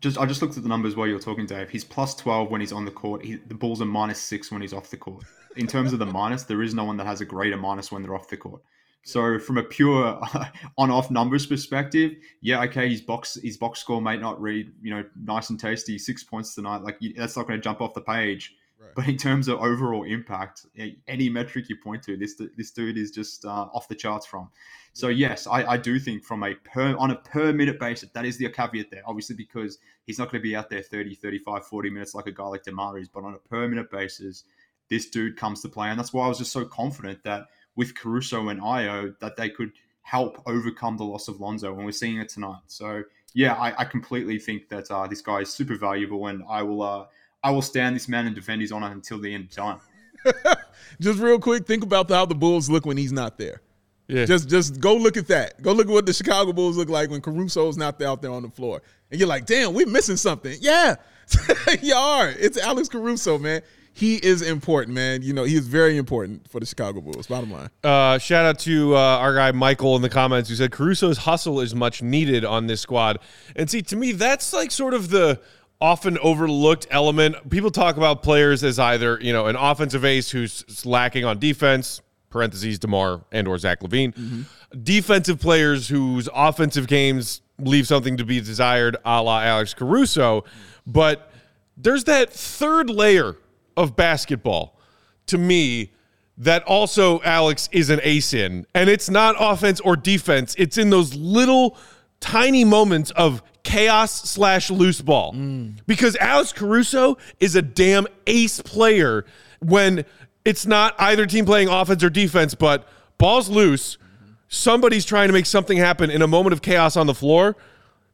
just I just looked at the numbers while you were talking, Dave. He's plus twelve when he's on the court. He, the Bulls are minus six when he's off the court. In terms of the minus, there is no one that has a greater minus when they're off the court. So from a pure on-off numbers perspective, yeah, okay, his box his box score may not read you know nice and tasty, six points tonight. Like that's not going to jump off the page. Right. But in terms of overall impact, any metric you point to, this this dude is just uh, off the charts from. So yes, I, I do think from a per on a per minute basis, that is the caveat there. Obviously, because he's not going to be out there 30, 35, 40 minutes like a guy like DeMar is, but on a per minute basis, this dude comes to play, and that's why I was just so confident that with Caruso and Ayo that they could help overcome the loss of Lonzo, and we're seeing it tonight. So yeah, I, I completely think that uh, this guy is super valuable, and I will uh, I will stand this man and defend his honor until the end of time. Just real quick, think about how the Bulls look when he's not there. Yeah. Just just go look at that. Go look at what the Chicago Bulls look like when Caruso's not out there on the floor. And you're like, damn, we're missing something. Yeah. you are. It's Alex Caruso, man. He is important, man. You know, he is very important for the Chicago Bulls, bottom line. Uh, shout out to uh, our guy Michael in the comments who said Caruso's hustle is much needed on this squad. And see, to me, that's like sort of the often overlooked element. People talk about players as either you know an offensive ace who's lacking on defense, parentheses DeMar and or Zach LaVine, defensive players whose offensive games leave something to be desired, a la Alex Caruso. But there's that third layer of basketball to me that also Alex is an ace in. And it's not offense or defense, it's in those little tiny moments of chaos slash loose ball. Mm. Because Alex Caruso is a damn ace player when it's not either team playing offense or defense, but ball's loose. Mm-hmm. Somebody's trying to make something happen in a moment of chaos on the floor.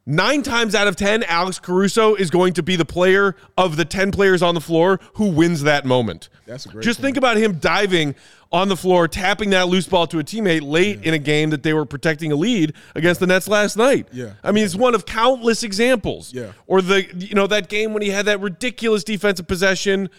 Nine times out of 10, Alex Caruso is going to be the player of the 10 players on the floor who wins that moment. That's a great Just point. think about him diving on the floor, tapping that loose ball to a teammate late in a game that they were protecting a lead against the Nets last night. Yeah. I mean, it's one of countless examples. Yeah. Or the, you know, that game when he had that ridiculous defensive possession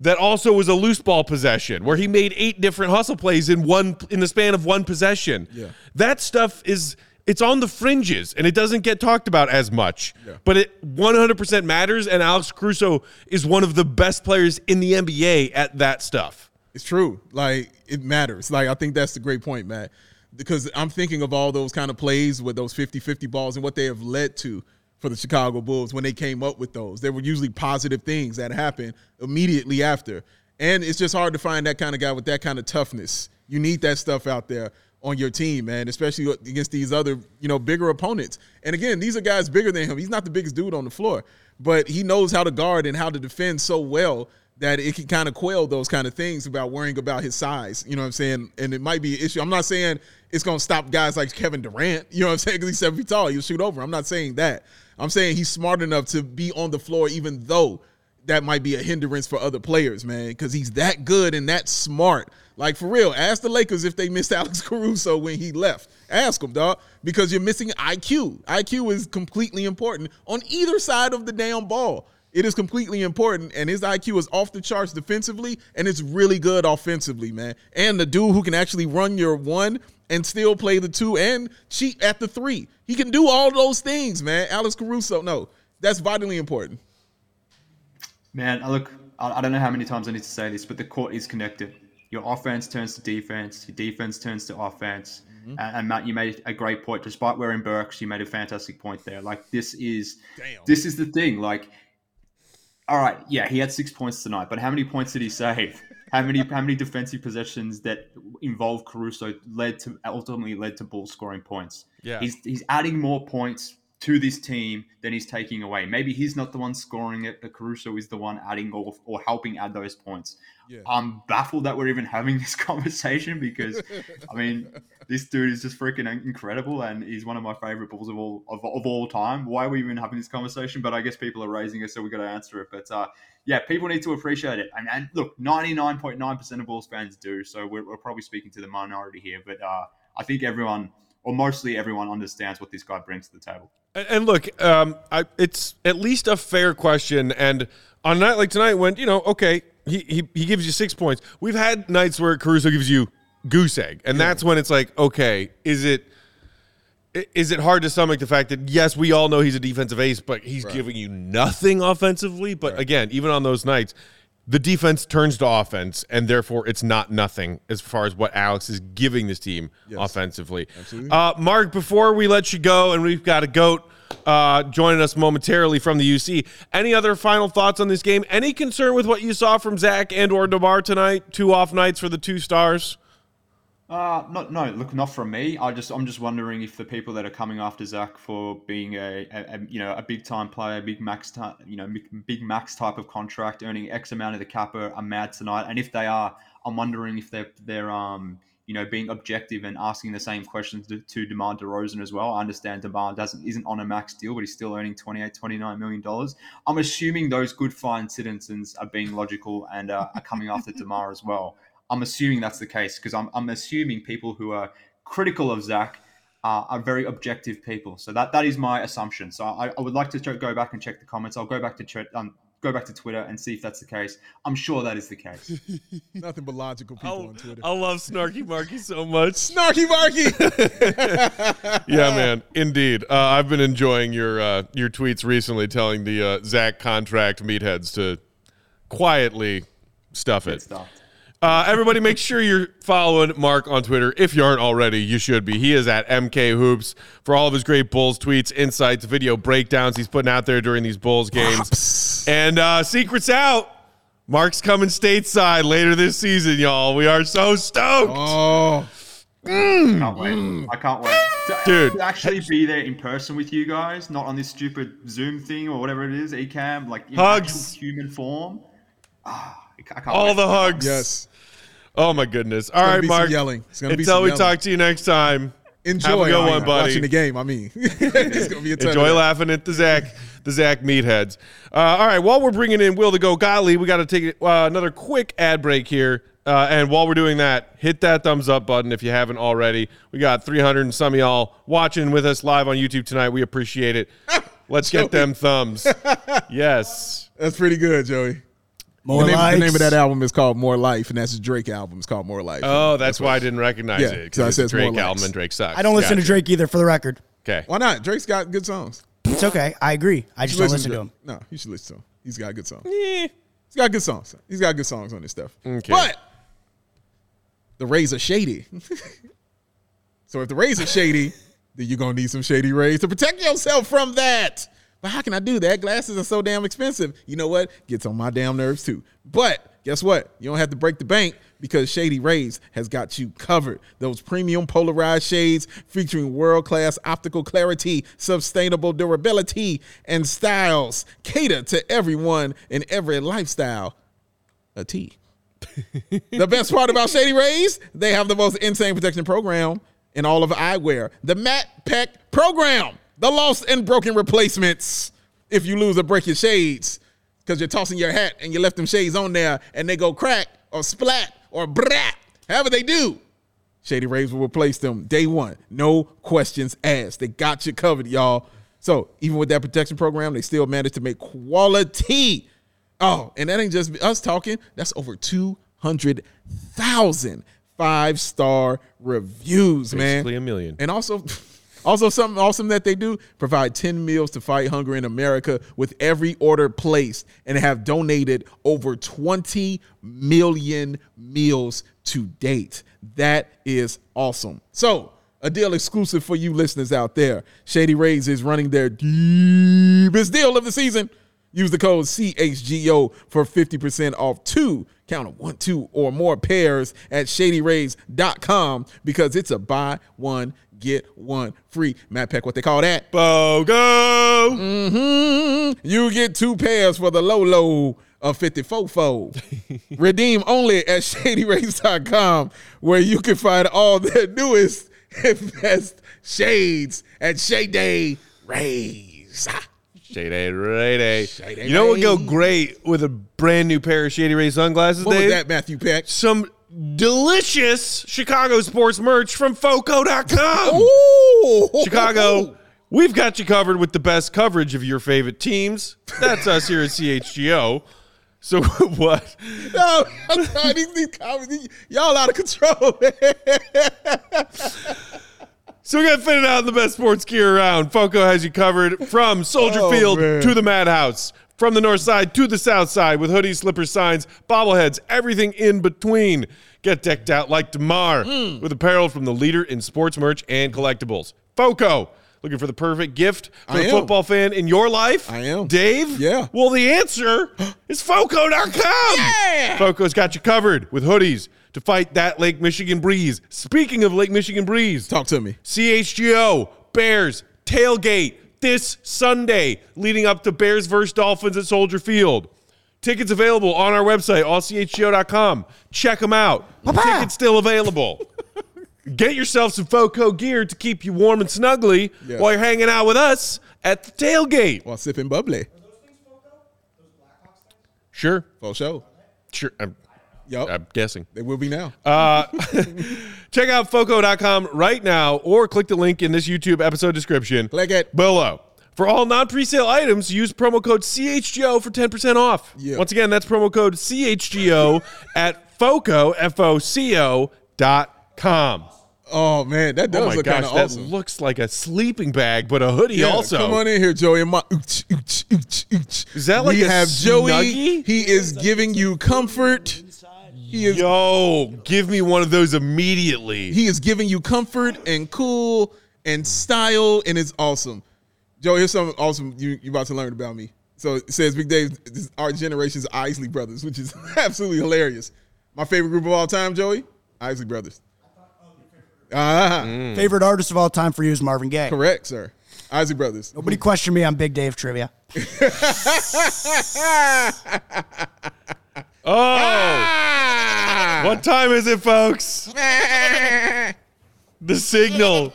that also was a loose ball possession where he made eight different hustle plays in one in the span of one possession. Yeah. That stuff is it's on the fringes and it doesn't get talked about as much. But it 100% matters and Alex Caruso is one of the best players in the NBA at that stuff. It's true. Like it matters. Like I think that's the great point, Matt. Because I'm thinking of all those kind of plays with those 50-50 balls and what they have led to for the Chicago Bulls when they came up with those. They were usually positive things that happened immediately after. And it's just hard to find that kind of guy with that kind of toughness. You need that stuff out there on your team, man, especially against these other, you know, bigger opponents. And again, these are guys bigger than him. He's not the biggest dude on the floor, but he knows how to guard and how to defend so well that it can kind of quell those kind of things about worrying about his size. You know what I'm saying? And it might be an issue. I'm not saying it's going to stop guys like Kevin Durant. You know what I'm saying? Because he's seven feet tall. He'll shoot over. I'm not saying that. I'm saying he's smart enough to be on the floor, even though that might be a hindrance for other players, man, because he's that good and that smart. Like for real, ask the Lakers if they missed Alex Caruso when he left. Ask them, dog, because you're missing IQ. IQ is completely important on either side of the damn ball. It is completely important, and his IQ is off the charts defensively, and it's really good offensively, man. And the dude who can actually run your one and still play the two and cheat at the three. He can do all those things, man. Alex Caruso, no, that's vitally important. Man, I look, I I don't know how many times I need to say this, but the court is connected. Your offense turns to defense, your defense turns to offense. Mm-hmm. And, and Matt, you made a great point. Despite wearing Birks, you made a fantastic point there. Like this is, Damn. this is the thing. Like, all right, yeah, he had six points tonight, but how many points did he save? How many how many defensive possessions that involved Caruso led to ultimately led to ball scoring points? Yeah. he's he's adding more points to this team than he's taking away. Maybe he's not the one scoring it, but Caruso is the one adding or, or helping add those points. Yeah. I'm baffled that we're even having this conversation because, I mean, this dude is just freaking incredible and he's one of my favorite Bulls of all of, of all time. Why are we even having this conversation? But I guess people are raising it, so we got to answer it. But uh, yeah, people need to appreciate it. And, and look, 99.9% of Bulls fans do, so we're, we're probably speaking to the minority here. But uh, I think everyone, or mostly everyone, understands what this guy brings to the table. And, and look, um, I, it's at least a fair question. And on a night like tonight, when you know, okay, he, he he gives you six points. We've had nights where Caruso gives you goose egg, and that's when it's like, okay, is it is it hard to stomach the fact that yes, we all know he's a defensive ace, but he's giving you nothing offensively. But again, even on those nights, the defense turns to offense, and therefore it's not nothing as far as what Alex is giving this team offensively. Uh, Mark, before we let you go, and we've got a goat uh, joining us momentarily from the UC. Any other final thoughts on this game? Any concern with what you saw from Zach and or DeMar tonight? Two off nights for the two stars. Uh, not no, look, not from me. I just I'm just wondering if the people that are coming after Zach for being a, a, a you know a big time player, big max type, you know big, big max type of contract, earning X amount of the cap are, are mad tonight. And if they are, I'm wondering if they're they're um you know being objective and asking the same questions to, to DeMar DeRozan as well. I understand DeMar doesn't isn't on a max deal, but he's still earning 28, 29 million dollars. I'm assuming those good fine citizens are being logical and uh, are coming after DeMar as well. I'm assuming that's the case because I'm, I'm assuming people who are critical of Zach uh, are very objective people. So that that is my assumption. So I, I would like to ch- go back and check the comments. I'll go back to ch- um, go back to Twitter and see if that's the case. I'm sure that is the case. Nothing but logical people on Twitter. I love Snarky Marky so much. Snarky Marky. yeah, man. Indeed, uh, I've been enjoying your uh, your tweets recently, telling the uh, Zach contract meatheads to quietly stuff Good it. Uh, everybody, make sure you're following Mark on Twitter. If you aren't already, you should be. He is at MK Hoops for all of his great Bulls tweets, insights, video breakdowns he's putting out there during these Bulls games. And uh, secrets out. Mark's coming stateside later this season, y'all. We are so stoked. oh, Can't wait. I can't wait. To, Dude. to actually be there in person with you guys, not on this stupid Zoom thing or whatever it is, Ecamm, like in Hugs. actual human form. Ah, I can't all wait. the hugs. yes. Oh my goodness. All gonna right, be some Mark. yelling. It's gonna Until some we yelling. talk to you next time. Enjoy Have a good one, buddy. watching the game. I mean, it's gonna be a Enjoy laughing at the Zach, the Zach meatheads. Uh, all right, while we're bringing in Will to go golly, we got to take uh, another quick ad break here. Uh, and while we're doing that, hit that thumbs up button if you haven't already. We got 300 and some of y'all watching with us live on YouTube tonight. We appreciate it. Let's get them thumbs. Yes. That's pretty good, Joey. More the, name, the name of that album is called More Life, and that's his Drake album. It's called More Life. Oh, that's why I didn't recognize Yeah, it. 'cause I Because said it's it's more Drake likes. album and Drake sucks. I don't listen to Drake either, for the record. Okay. Why not? Drake's got good songs. It's okay. I agree. I just You don't listen to him. No, you should listen to him. He's got good songs. He's got good songs. He's got good songs on this stuff. Okay. But the Rays are shady. so if the Rays are shady, then you're gonna need some shady Rays to protect yourself from that. But how can I do that? Glasses are so damn expensive. You know what? Gets on my damn nerves too. But guess what? You don't have to break the bank because Shady Rays has got you covered. Those premium polarized shades featuring world class optical clarity, sustainable durability, and styles cater to everyone in every lifestyle. A T. the best part about Shady Rays, they have the most insane protection program in all of eyewear. The Matte Pack program, the lost and broken replacements. If you lose or break your shades, because you're tossing your hat and you left them shades on there and they go crack or splat or brat, however they do. Shady Rays will replace them day one. No questions asked. They got you covered, y'all. So even with that protection program, they still managed to make quality. Oh, and that ain't just us talking. That's over 200,000 five star reviews, man. Basically a million. And also, also something awesome that they do provide 10 meals to fight hunger in America with every order placed and have donated over 20 million meals to date. That is awesome. So, a deal exclusive for you listeners out there. Shady Rays is running their deepest deal of the season. Use the code CHGO for 50% off two, count of one, two, or more pairs at shadyrays.com because it's a buy one, get one free. Matt Peck, what they call that? BOGO! Mhm. You get two pairs for the low low of 54 fold. Redeem only at shadyrays.com where you can find all their newest and best shades at Shady Rays. Shady Ray Shady You know what would go great with a brand new pair of Shady Ray sunglasses, What Dave? was that, Matthew Peck? Some delicious Chicago sports merch from Foco.com. Ooh. Chicago, we've got you covered with the best coverage of your favorite teams. That's us here at CHGO. So what? No, I'm sorry, these, these comments, y'all out of control. So we got fitted out in the best sports gear around. Foco has you covered from Soldier Oh, Field man. to the Madhouse, From the north side to the south side with hoodies, slippers, signs, bobbleheads, everything in between. Get decked out like DeMar Hmm. with apparel from the leader in sports merch and collectibles. FOCO. Looking for the perfect gift for I a am. football fan in your life? I am. Dave? Yeah. Well, the answer is FOCO.com. Yeah. FOCO's got you covered with hoodies to fight that Lake Michigan breeze. Speaking of Lake Michigan breeze, Talk to me. CHGO, Bears, tailgate this Sunday leading up to Bears versus Dolphins at Soldier Field. Tickets available on our website, allchgo.com. Check them out. Tickets still available. Get yourself some FOCO gear to keep you warm and snuggly Yeah. while you're hanging out with us at the tailgate. While sipping bubbly. Sure. For sure. Sure. I'm, Yup. I'm guessing. they will be now. Uh, check out FOCO.com right now or click the link in this YouTube episode description. Click it. below. For all non presale items, use promo code CHGO for 10% off. Yeah. Once again, that's promo code CHGO at FOCO, F O C O dot com. oh man, that does Oh my look kind gosh, that awesome. looks like a sleeping bag, but a hoodie Yeah, also. Come on in here, Joey. My, ooch, ooch, ooch, ooch. Is that like we a have Joey? Snuggie? He is giving you comfort. He is Yo, give me one of those immediately. he is giving you comfort and cool and style, and it's awesome. Joe, here's something awesome you you about to learn about me. So it says Big Dave, this is our generation's Isley brothers, which is absolutely hilarious. My favorite group of all time, Joey, Isley brothers. Ah, Favorite artist of all time for you is Marvin Gaye. correct, sir. Isley brothers. Nobody question me on Big Dave trivia. oh, Ah! what time is it, folks? The signal,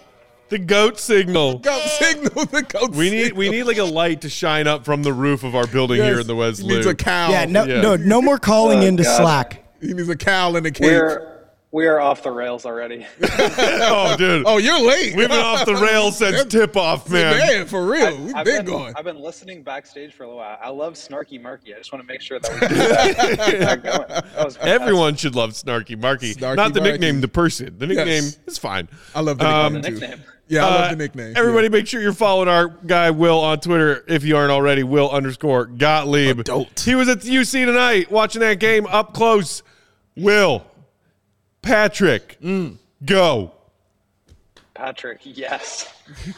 the goat signal. Goat signal, the goat We need signal. we need like a light to shine up from the roof of our building Yes, here in the West He needs Loop. a cow. Yeah, no, yeah. no, no more calling Oh, into God. Slack. He needs a cow and a cage. We're we are off the rails already. oh, dude, Oh, you're late. we've been off the rails since tip off, man. Man, for real. We've I've been, been, going. I've been listening backstage for a little while. I love Snarky Marky. I just want to make sure that we keep that, that going. That was. Everyone should love Snarky Marky. Snarky Not the Marky. nickname, the person. The nickname Yes. is fine. I love the Um, nickname, the nickname. Yeah, I love Uh, the nickname. Everybody, make sure you're following our guy Will on Twitter if you aren't already. Will underscore Gottlieb. Adult. He was at the UC tonight watching that game up close. Will, Patrick, Mm. go. Patrick, yes.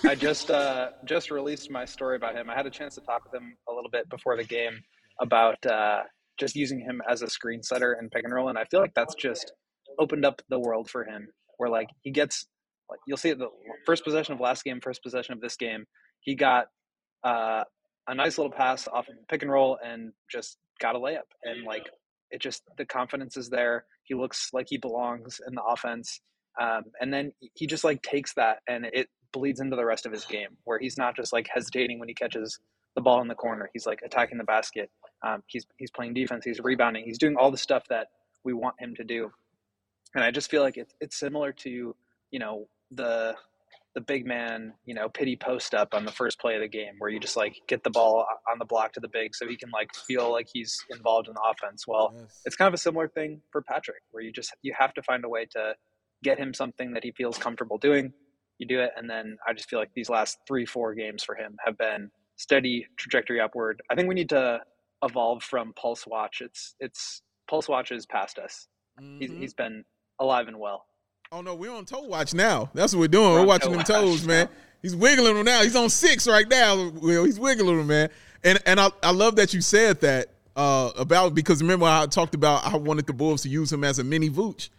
I just uh, just released my story about him. I had a chance to talk with him a little bit before the game about uh, just using him as a screen setter and pick and roll, and I feel like that's just opened up the world for him. Where like he gets, like you'll see the first possession of last game, first possession of this game, he got uh, a nice little pass off of pick and roll and just got a layup, and like it just the confidence is there. He looks like he belongs in the offense um, and then he just like takes that and it bleeds into the rest of his game where he's not just like hesitating when he catches the ball in the corner he's like attacking the basket um, he's he's playing defense he's rebounding he's doing all the stuff that we want him to do and i just feel like it's it's similar to you know the the big man you know pity post up on the first play of the game where you just like get the ball on the block to the big so he can like feel like he's involved in the offense well it's kind of a similar thing for Patrick, where you just you have to find a way to get him something that he feels comfortable doing. You do it, and then I just feel like these last three, four games for him have been steady trajectory upward. I think we need to evolve from Pulse Watch. It's it's Pulse Watch is past us. He's, Mm-hmm. he's been alive and well. Oh no, we're on toe watch now. That's what we're doing. We're, We're watching toe them toes, watch man. now. He's wiggling them now. He's on six right now. Will he's wiggling them, man. And and I, I love that you said that uh, about because remember I talked about I wanted the Bulls to use him as a mini Vooch.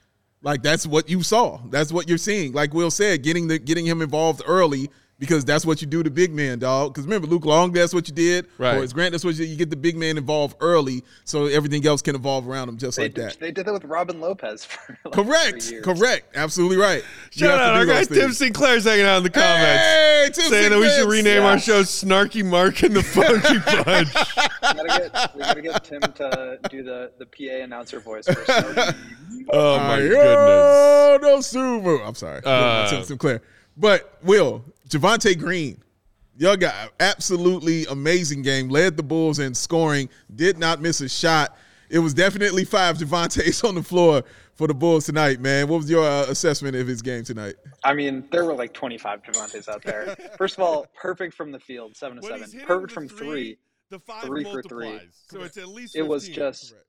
Like that's what you saw. That's what you're seeing. Like Will said, getting the getting him involved early because that's what you do to big man, dog. Because remember, Luke Long, that's what you did. Right. Horace Grant, that's what you, you get the big man involved early, so everything else can evolve around him just They, like did, that. they did that with Robin Lopez for like Correct. three years. Correct. Absolutely right. Shout have to out do our guy Tim things. Sinclair's hanging out in the comments. Hey, Tim Saying that we should Sinclair. rename our show Snarky Mark and the Funky Bunch. We gotta get we gotta get Tim to do the the PA announcer voice. For Snarky. Oh my goodness. Oh, no super. I'm sorry. Uh, Tim Sinclair. But Will, Javonte Green, y'all got absolutely amazing game. Led the Bulls in scoring. Did not miss a shot. It was definitely five Javontes on the floor for the Bulls tonight, man. What was your uh, assessment of his game tonight? I mean, there were like 25 Javontes out there. First of all, perfect from the field, seven to When seven. Perfect from three, three. The five Three for three. so it's at least. It was just, Correct.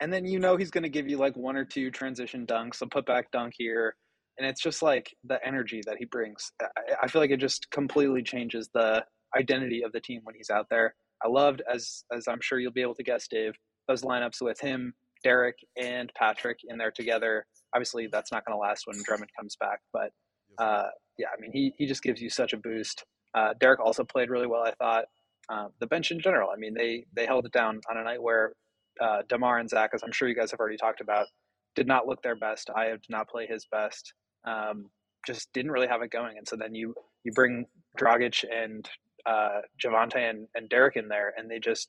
and then you know he's going to give you like one or two transition dunks, a putback dunk here, and it's just like the energy that he brings. I, I feel like it just completely changes the identity of the team when he's out there. I loved, as as I'm sure you'll be able to guess, Dave, those lineups with him, Derrick, and Patrick in there together. Obviously, that's not going to last when Drummond comes back, but uh, yeah, I mean, he he just gives you such a boost. Uh, Derrick also played really well, I thought. Um, the bench in general, I mean, they they held it down on a night where uh, DeMar and Zach, as I'm sure you guys have already talked about, did not look their best. I did not play his best. Um, just didn't really have it going, and so then you you bring Dragic and uh, Javonte and, and Derrick in there, and they just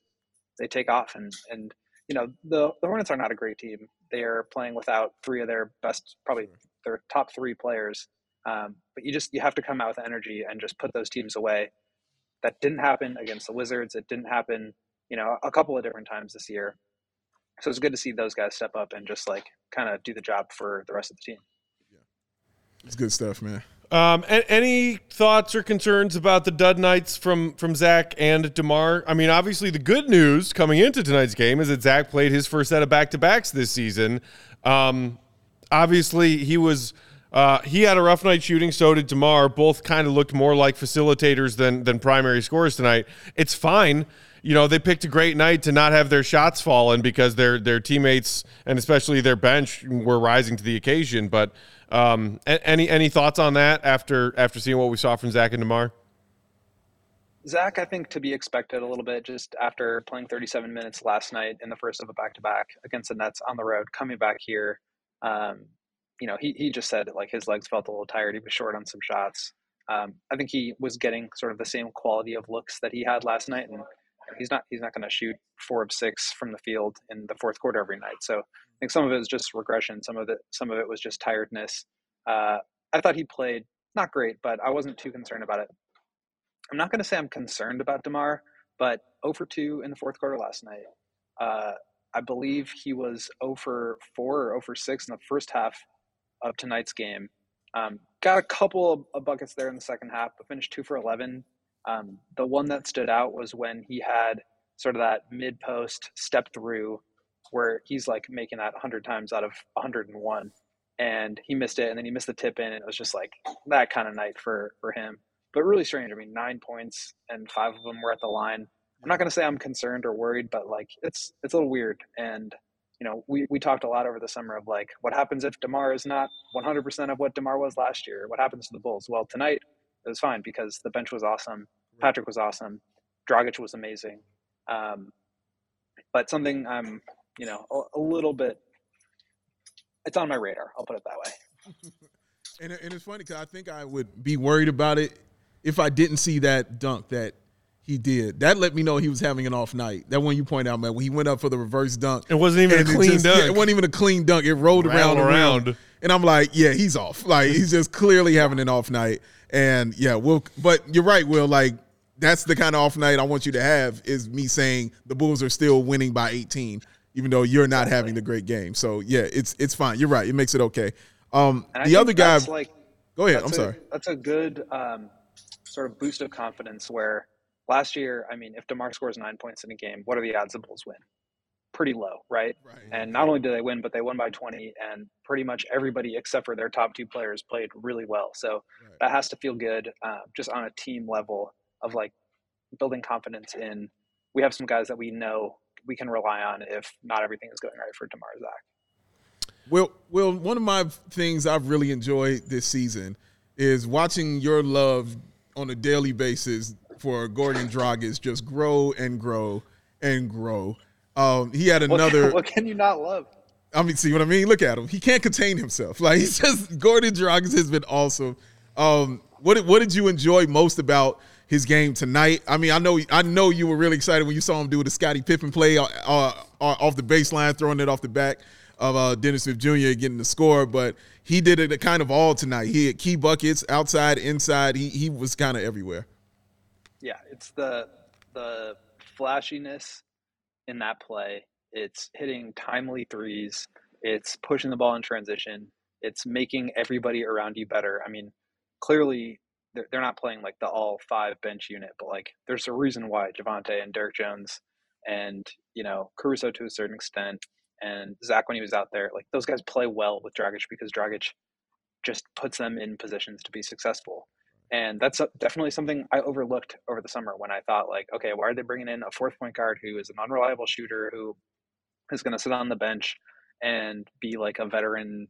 they take off. And and you know the the Hornets are not a great team. They are playing without three of their best, probably their top three players. Um, but you just you have to come out with energy and just put those teams away. That didn't happen against the Wizards. It didn't happen, you know, a couple of different times this year. So it's good to see those guys step up and just like kind of do the job for the rest of the team. It's good stuff, man. Um, any thoughts or concerns about the dud nights from from Zach and DeMar? I mean, obviously, the good news coming into tonight's game is that Zach played his first set of back to backs this season. Um, obviously, he was uh, he had a rough night shooting. So did DeMar. Both kind of looked more like facilitators than than primary scorers tonight. It's fine. You know, they picked a great night to not have their shots fallen because their their teammates and especially their bench were rising to the occasion. But um, any any thoughts on that after after seeing what we saw from Zach and DeMar? Zach, I think to be expected a little bit just after playing 37 minutes last night in the first of a back to back against the Nets on the road, coming back here. Um, you know, he, he just said like his legs felt a little tired. He was short on some shots. Um, I think he was getting sort of the same quality of looks that he had last night, and he's not he's not going to shoot four of six from the field in the fourth quarter every night. So think some of it was just regression. Some of it some of it was just tiredness. Uh, I thought he played not great, but I wasn't too concerned about it. I'm not going to say I'm concerned about DeMar, but 0 for 2 in the fourth quarter last night. Uh, I believe he was 0 for 4 or 0 for 6 in the first half of tonight's game. Um, got a couple of, buckets there in the second half, but finished 2 for 11. Um, the one that stood out was when he had sort of that mid post step through where he's like making that 100 times out of 101 and he missed it and then he missed the tip in and it was just like that kind of night for for him. But really strange i mean nine points and five of them were at the line. I'm not going to say i'm concerned or worried but like it's it's a little weird. And you know we, we talked a lot over the summer of like what happens if DeMar is not 100% of what DeMar was last year? What happens to the bulls? Well tonight it was fine because the bench was awesome. Patrick was awesome. Dragic was amazing. Um, but something i'm you know a, a little bit it's on my radar i'll put it that way And, and it's funny because I think I would be worried about it if I didn't see that dunk that he did. That let me know he was having an off night. That one you point out, man, when he went up for the reverse dunk. It wasn't even a and it clean just- dunk. yeah, it wasn't even a clean dunk. It rolled around, Rattled around around. And I'm like, yeah, he's off. Like he's just clearly having an off night. And yeah, Will. But you're right, Will. Like that's the kind of off night I want you to have. Is me saying the Bulls are still winning by 18, even though you're not having the great game. So yeah, it's it's fine. You're right. It makes it okay. Um, the other guy. like Go ahead. I'm a- sorry. That's a good um, sort of boost of confidence. Where last year, I mean, if DeMar scores nine points in a game, what are the odds the Bulls win? Pretty low, right? Right. And not only did they win, but they won by 20, and pretty much everybody except for their top two players played really well. So Right. that has to feel good, uh, just on a team level of like building confidence in. We have some guys that we know we can rely on if not everything is going right for DeMar Zach. Well, well, one of my things I've really enjoyed this season is watching your love on a daily basis for Goran Dragic just grow and grow and grow. Um, he had What, another. what can you not love? I mean, see what I mean? Look at him. He can't contain himself. Like he's just Goran Dragic has been awesome. Um, what did, what did you enjoy most about his game tonight? I mean, I know I know you were really excited when you saw him do the Scottie Pippen play uh, uh, off the baseline, throwing it off the back of uh, Dennis Smith Jr. getting the score, but he did it kind of all tonight. He had key buckets outside, inside. He he was kind of everywhere. yeah, it's the the flashiness in that play. It's hitting timely threes. It's pushing the ball in transition. It's making everybody around you better. I mean, clearly they're, they're not playing like the all five bench unit, but like there's a reason why Javonte and Derrick Jones and you know Caruso to a certain extent and Zach when he was out there, like those guys play well with Dragic because Dragic just puts them in positions to be successful. And that's definitely something I overlooked over the summer when I thought like, okay, why are they bringing in a fourth point guard who is an unreliable shooter who is going to sit on the bench and be like a veteran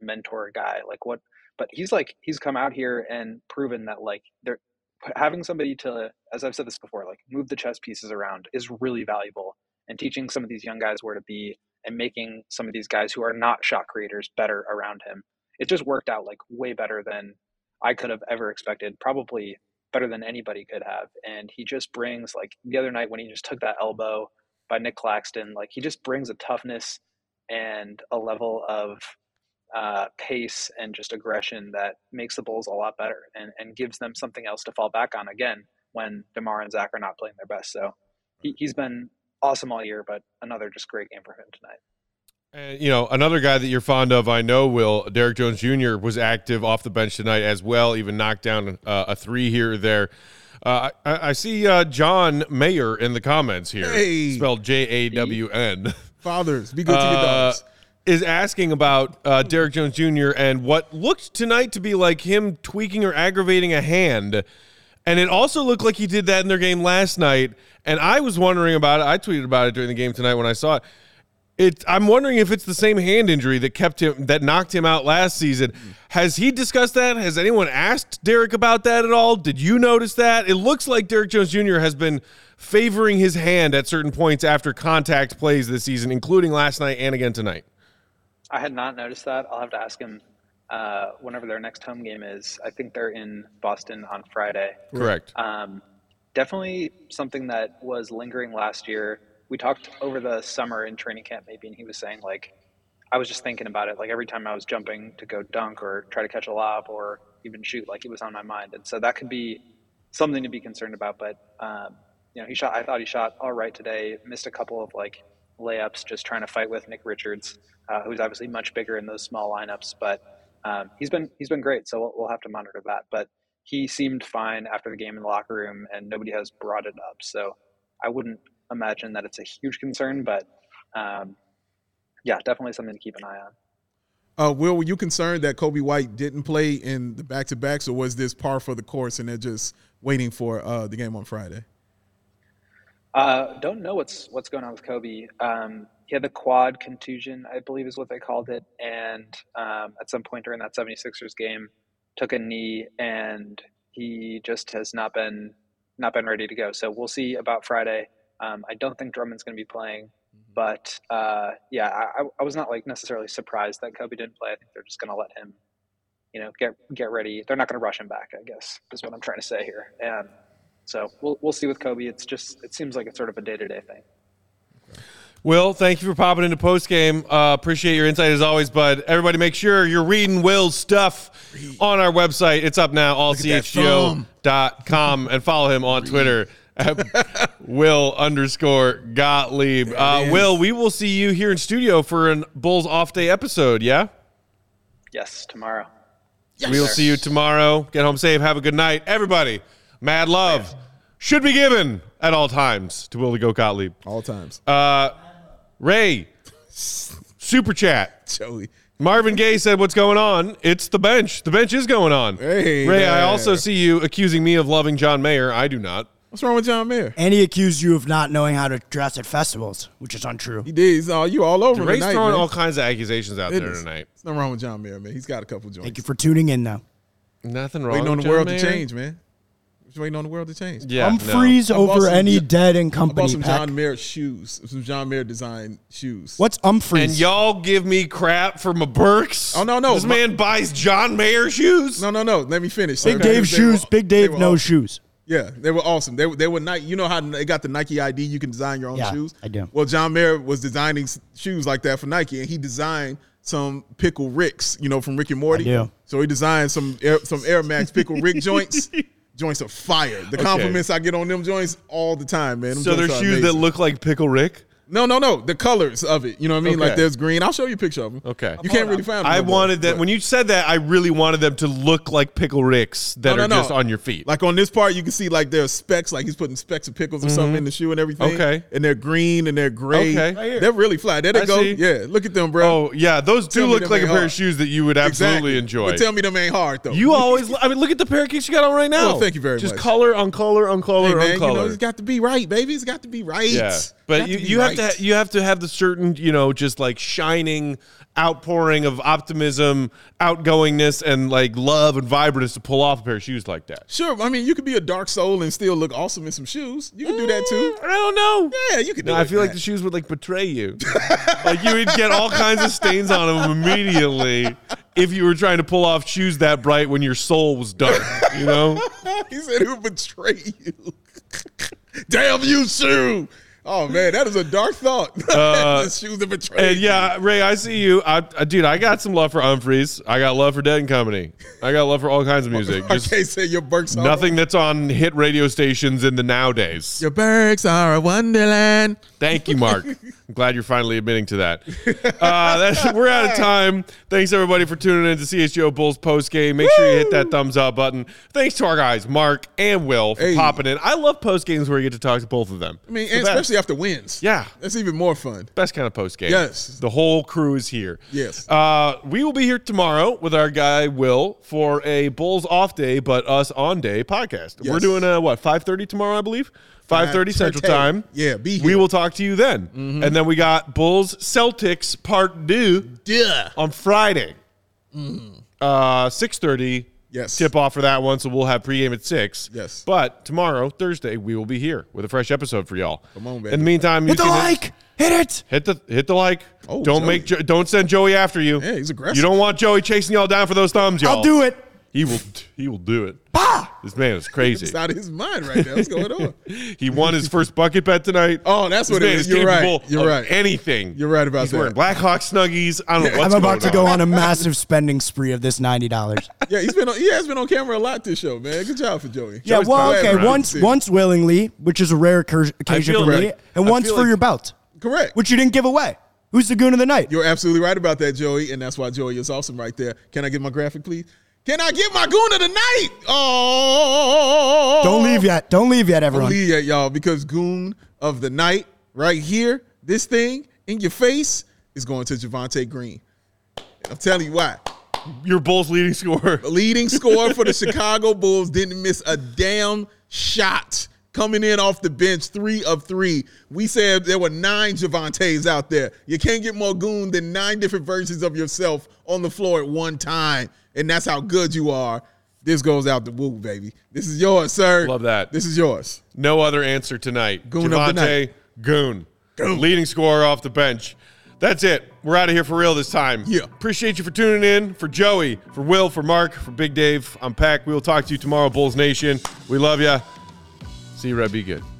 mentor guy? Like what? But he's like he's come out here and proven that like they're having somebody to, as I've said this before, like move the chess pieces around is really valuable. And teaching some of these young guys where to be and making some of these guys who are not shot creators better around him. It just worked out like way better than I could have ever expected, probably better than anybody could have. And he just brings like the other night when he just took that elbow by Nic Claxton, like he just brings a toughness and a level of uh, pace and just aggression that makes the Bulls a lot better and, and gives them something else to fall back on again when DeMar and Zach are not playing their best. So he, he's been awesome all year, but another just great game for him tonight. And, you know, another guy that you're fond of, I know, Will, Derrick Jones Jr. was active off the bench tonight as well, even knocked down uh, a three here or there. Uh, I, I see uh, John Mayer in the comments here, Hey. spelled J A W N. Fathers, be good to your uh, dogs. Is asking about uh, Derrick Jones Jr. and what looked tonight to be like him tweaking or aggravating a hand. And it also looked like he did that in their game last night. And I was wondering about it. I tweeted about it during the game tonight when I saw it. It, I'm wondering if it's the same hand injury that kept him that knocked him out last season. Has he discussed that? Has anyone asked Derrick about that at all? Did you notice that? It looks like Derrick Jones Jr. has been favoring his hand at certain points after contact plays this season, including last night and again tonight. I had not noticed that. I'll have to ask him uh, whenever their next home game is. I think they're in Boston on Friday. Correct. Um, definitely something that was lingering last year. We talked over the summer in training camp, maybe, and he was saying like, I was just thinking about it. Like every time I was jumping to go dunk or try to catch a lob or even shoot, like it was on my mind. And so that could be something to be concerned about. But um, you know, he shot. I thought he shot all right today. Missed a couple of like layups, just trying to fight with Nick Richards, uh, who's obviously much bigger in those small lineups. But um, he's been he's been great. So we'll, we'll have to monitor that. But he seemed fine after the game in the locker room, and nobody has brought it up. So I wouldn't imagine that it's a huge concern, but um, yeah, definitely something to keep an eye on. Uh, Will, were you concerned that Coby White didn't play in the back to backs, or was this par for the course and they're just waiting for uh, the game on Friday? Uh, don't know what's what's going on with Coby. Um, he had the quad contusion, I believe is what they called it, and um, at some point during that 76ers game, took a knee, and he just has not been not been ready to go. So we'll see about Friday. Um, I don't think Drummond's going to be playing, but uh, yeah, I, I was not like necessarily surprised that Coby didn't play. I think they're just going to let him, you know, get get ready. They're not going to rush him back. I guess is what I'm trying to say here. And so we'll we'll see with Coby. It's just it seems like it's sort of a day to day thing. Will, thank you for popping into post game. Uh, appreciate your insight as always, bud. Everybody, make sure you're reading Will's stuff on our website. It's up now, allchgo.com, and follow him on Twitter at Will underscore Gottlieb. Uh, Will, we will see you here in studio for an Bulls off day episode, yeah? Yes, tomorrow. we will see you tomorrow. Get home safe. Have a good night. Everybody, mad love should be given at all times to Will the Goat Gottlieb. All times. Uh, Ray, super chat. Joey. Marvin Gaye said, "What's going on? It's the bench. The bench is going on." Hey, Ray, I also see you accusing me of loving John Mayer. I do not. What's wrong with John Mayer? And he accused you of not knowing how to dress at festivals, which is untrue. He did. He's all, you all over him Ray's tonight, throwing man. all kinds of accusations out there Goodness. tonight. There's nothing wrong with John Mayer, man. He's got a couple joints. Thank you for tuning in, though. Nothing wrong. waiting on with the John world Mayer. to change, man. Just waiting on the world to change. Yeah, Umphrey's I bought over some- any dead in I bought company. some Pack. John Mayer shoes, some John Mayer design shoes. What's No. Umphrey's? And y'all give me crap for my Birks. Oh, no, no. This My- man buys John Mayer shoes. No, no, no. Let me finish. Big sir. Dave shoes. were- Big they Dave were no awesome. shoes. Yeah, they were awesome. They, were- they were Nike. You know how they got the Nike ID? You can design your own Yeah, shoes. I do. Well, John Mayer was designing s- shoes like that for Nike, and he designed some pickle Ricks, you know, from Rick and Morty. I do. So he designed some Air, some Air Max pickle Rick joints. Joints are fire. The compliments I get on them joints all the time, man. Them So they're shoes that look like Pickle Rick. No, no, no. The colors of it. You know what I mean? Like there's green. I'll show you a picture of them. Okay. You can't really find them. I no more, wanted them but- when you said that. I really wanted them to look like pickle ricks that No, no, are no. just on your feet. Like on this part, you can see like there's specks, like he's putting specks of pickles or something in the shoe and everything. Mm-hmm. Okay. And they're green and they're gray. Okay. Right here. They're really fly. There they I go. see. Yeah. Look at them, bro. oh yeah, those do Tell me look like a ain't pair of shoes that you would absolutely enjoy. But tell me them ain't hard though. you always, I mean, look at the pair of kicks you got on right now. Well, thank you very just much. Just color on color on color hey, on man, you know, it's got to be right, baby. It's got to be right. Yeah, but you, you have right. to you have to have the certain you know just like shining outpouring of optimism, outgoingness, and like love and vibrance to pull off a pair of shoes like that. Sure. I mean, you could be a dark soul and still look awesome in some shoes. You can do that too. Mm, I don't know. Yeah, you could No. I feel like the shoes would like betray you. like you would get all kinds of stains on them immediately if you were trying to pull off shoes that bright when your soul was dark. You know? he said, "Who betray you?" Damn you, shoe. Oh man, that is a dark thought. the shoes that betray. Uh, And yeah, Ray, I see you. I, I, dude, I got some love for Umphrey's. I got love for Dead and Company. I got love for all kinds of music. Just can't say your Birks. Nothing that's on hit radio stations in the nowadays. Your Birks are a wonderland. Thank you, Mark. I'm glad you're finally admitting to that. Uh, that's, we're out of time. Thanks everybody for tuning in to CHGO Bulls post game. Make sure you hit that thumbs up button. Thanks to our guys, Mark and Will, for Hey. popping in. I love post games where you get to talk to both of them. I mean, the especially after wins. Yeah. that's even more fun. Best kind of post game. Yes. The whole crew is here. Yes. Uh, we will be here tomorrow with our guy Will for a Bulls off day, but us on day podcast. Yes. We're doing a what, 5:30 tomorrow, I believe? 5:30 Central 5:30. Time. Yeah, be We here. Mm-hmm. will talk to you then. And then we got Bulls Celtics part 2 Yeah. on Friday. Uh 6:30 Yes. tip off for that one, so we'll have pregame at six. Yes. But tomorrow, Thursday, we will be here with a fresh episode for y'all. Come on, baby. In the meantime, Hit you the like. Hit it. Hit the hit the like. Oh, don't Joey. make Jo- don't send Joey after you. Yeah, he's aggressive. You don't want Joey chasing y'all down for those thumbs, y'all. I'll do it. He will he will do it. Bah! This man is crazy. It's out of his mind right now. What's going on? he won his first bucket bet tonight. Oh, that's This what it man is. is You're right. You're right. Anything. You're right about He's that. wearing Blackhawk snuggies. I don't know what's going on. I'm about going to go on a massive spending spree of this ninety dollars. Yeah, he's been on, he has been on camera a lot this show, man. Good job for Joey. Yeah, Joey's well, okay, we're once once willingly, which is a rare occur- occasion feel for like- me, and I once for like- your belt, Correct. which you didn't give away. Who's the goon of the night? You're absolutely right about that, Joey, and that's why Joey is awesome right there. Can I get my graphic, please? Can I get my goon of the night? Oh, Don't leave yet. Don't leave yet, everyone. Don't everyone. leave yet, y'all, because goon of the night right here, this thing in your face is going to Javonte Green. I'm telling you why. Your Bulls leading scorer. leading scorer for the Chicago Bulls didn't miss a damn shot coming in off the bench, three of three. We said there were nine Javontes out there. You can't get more goon than nine different versions of yourself on the floor at one time, and that's how good you are. This goes out the woo, baby. This is yours, sir. Love that. This is yours. No other answer tonight. Goon Javonte night. Goon. Leading scorer off the bench. That's it. We're out of here for real this time. Yeah. Appreciate you for tuning in. For Joey, for Will, for Mark, for Big Dave, I'm Peck. We will talk to you tomorrow, Bulls Nation. We love ya. See you, Red. Be good.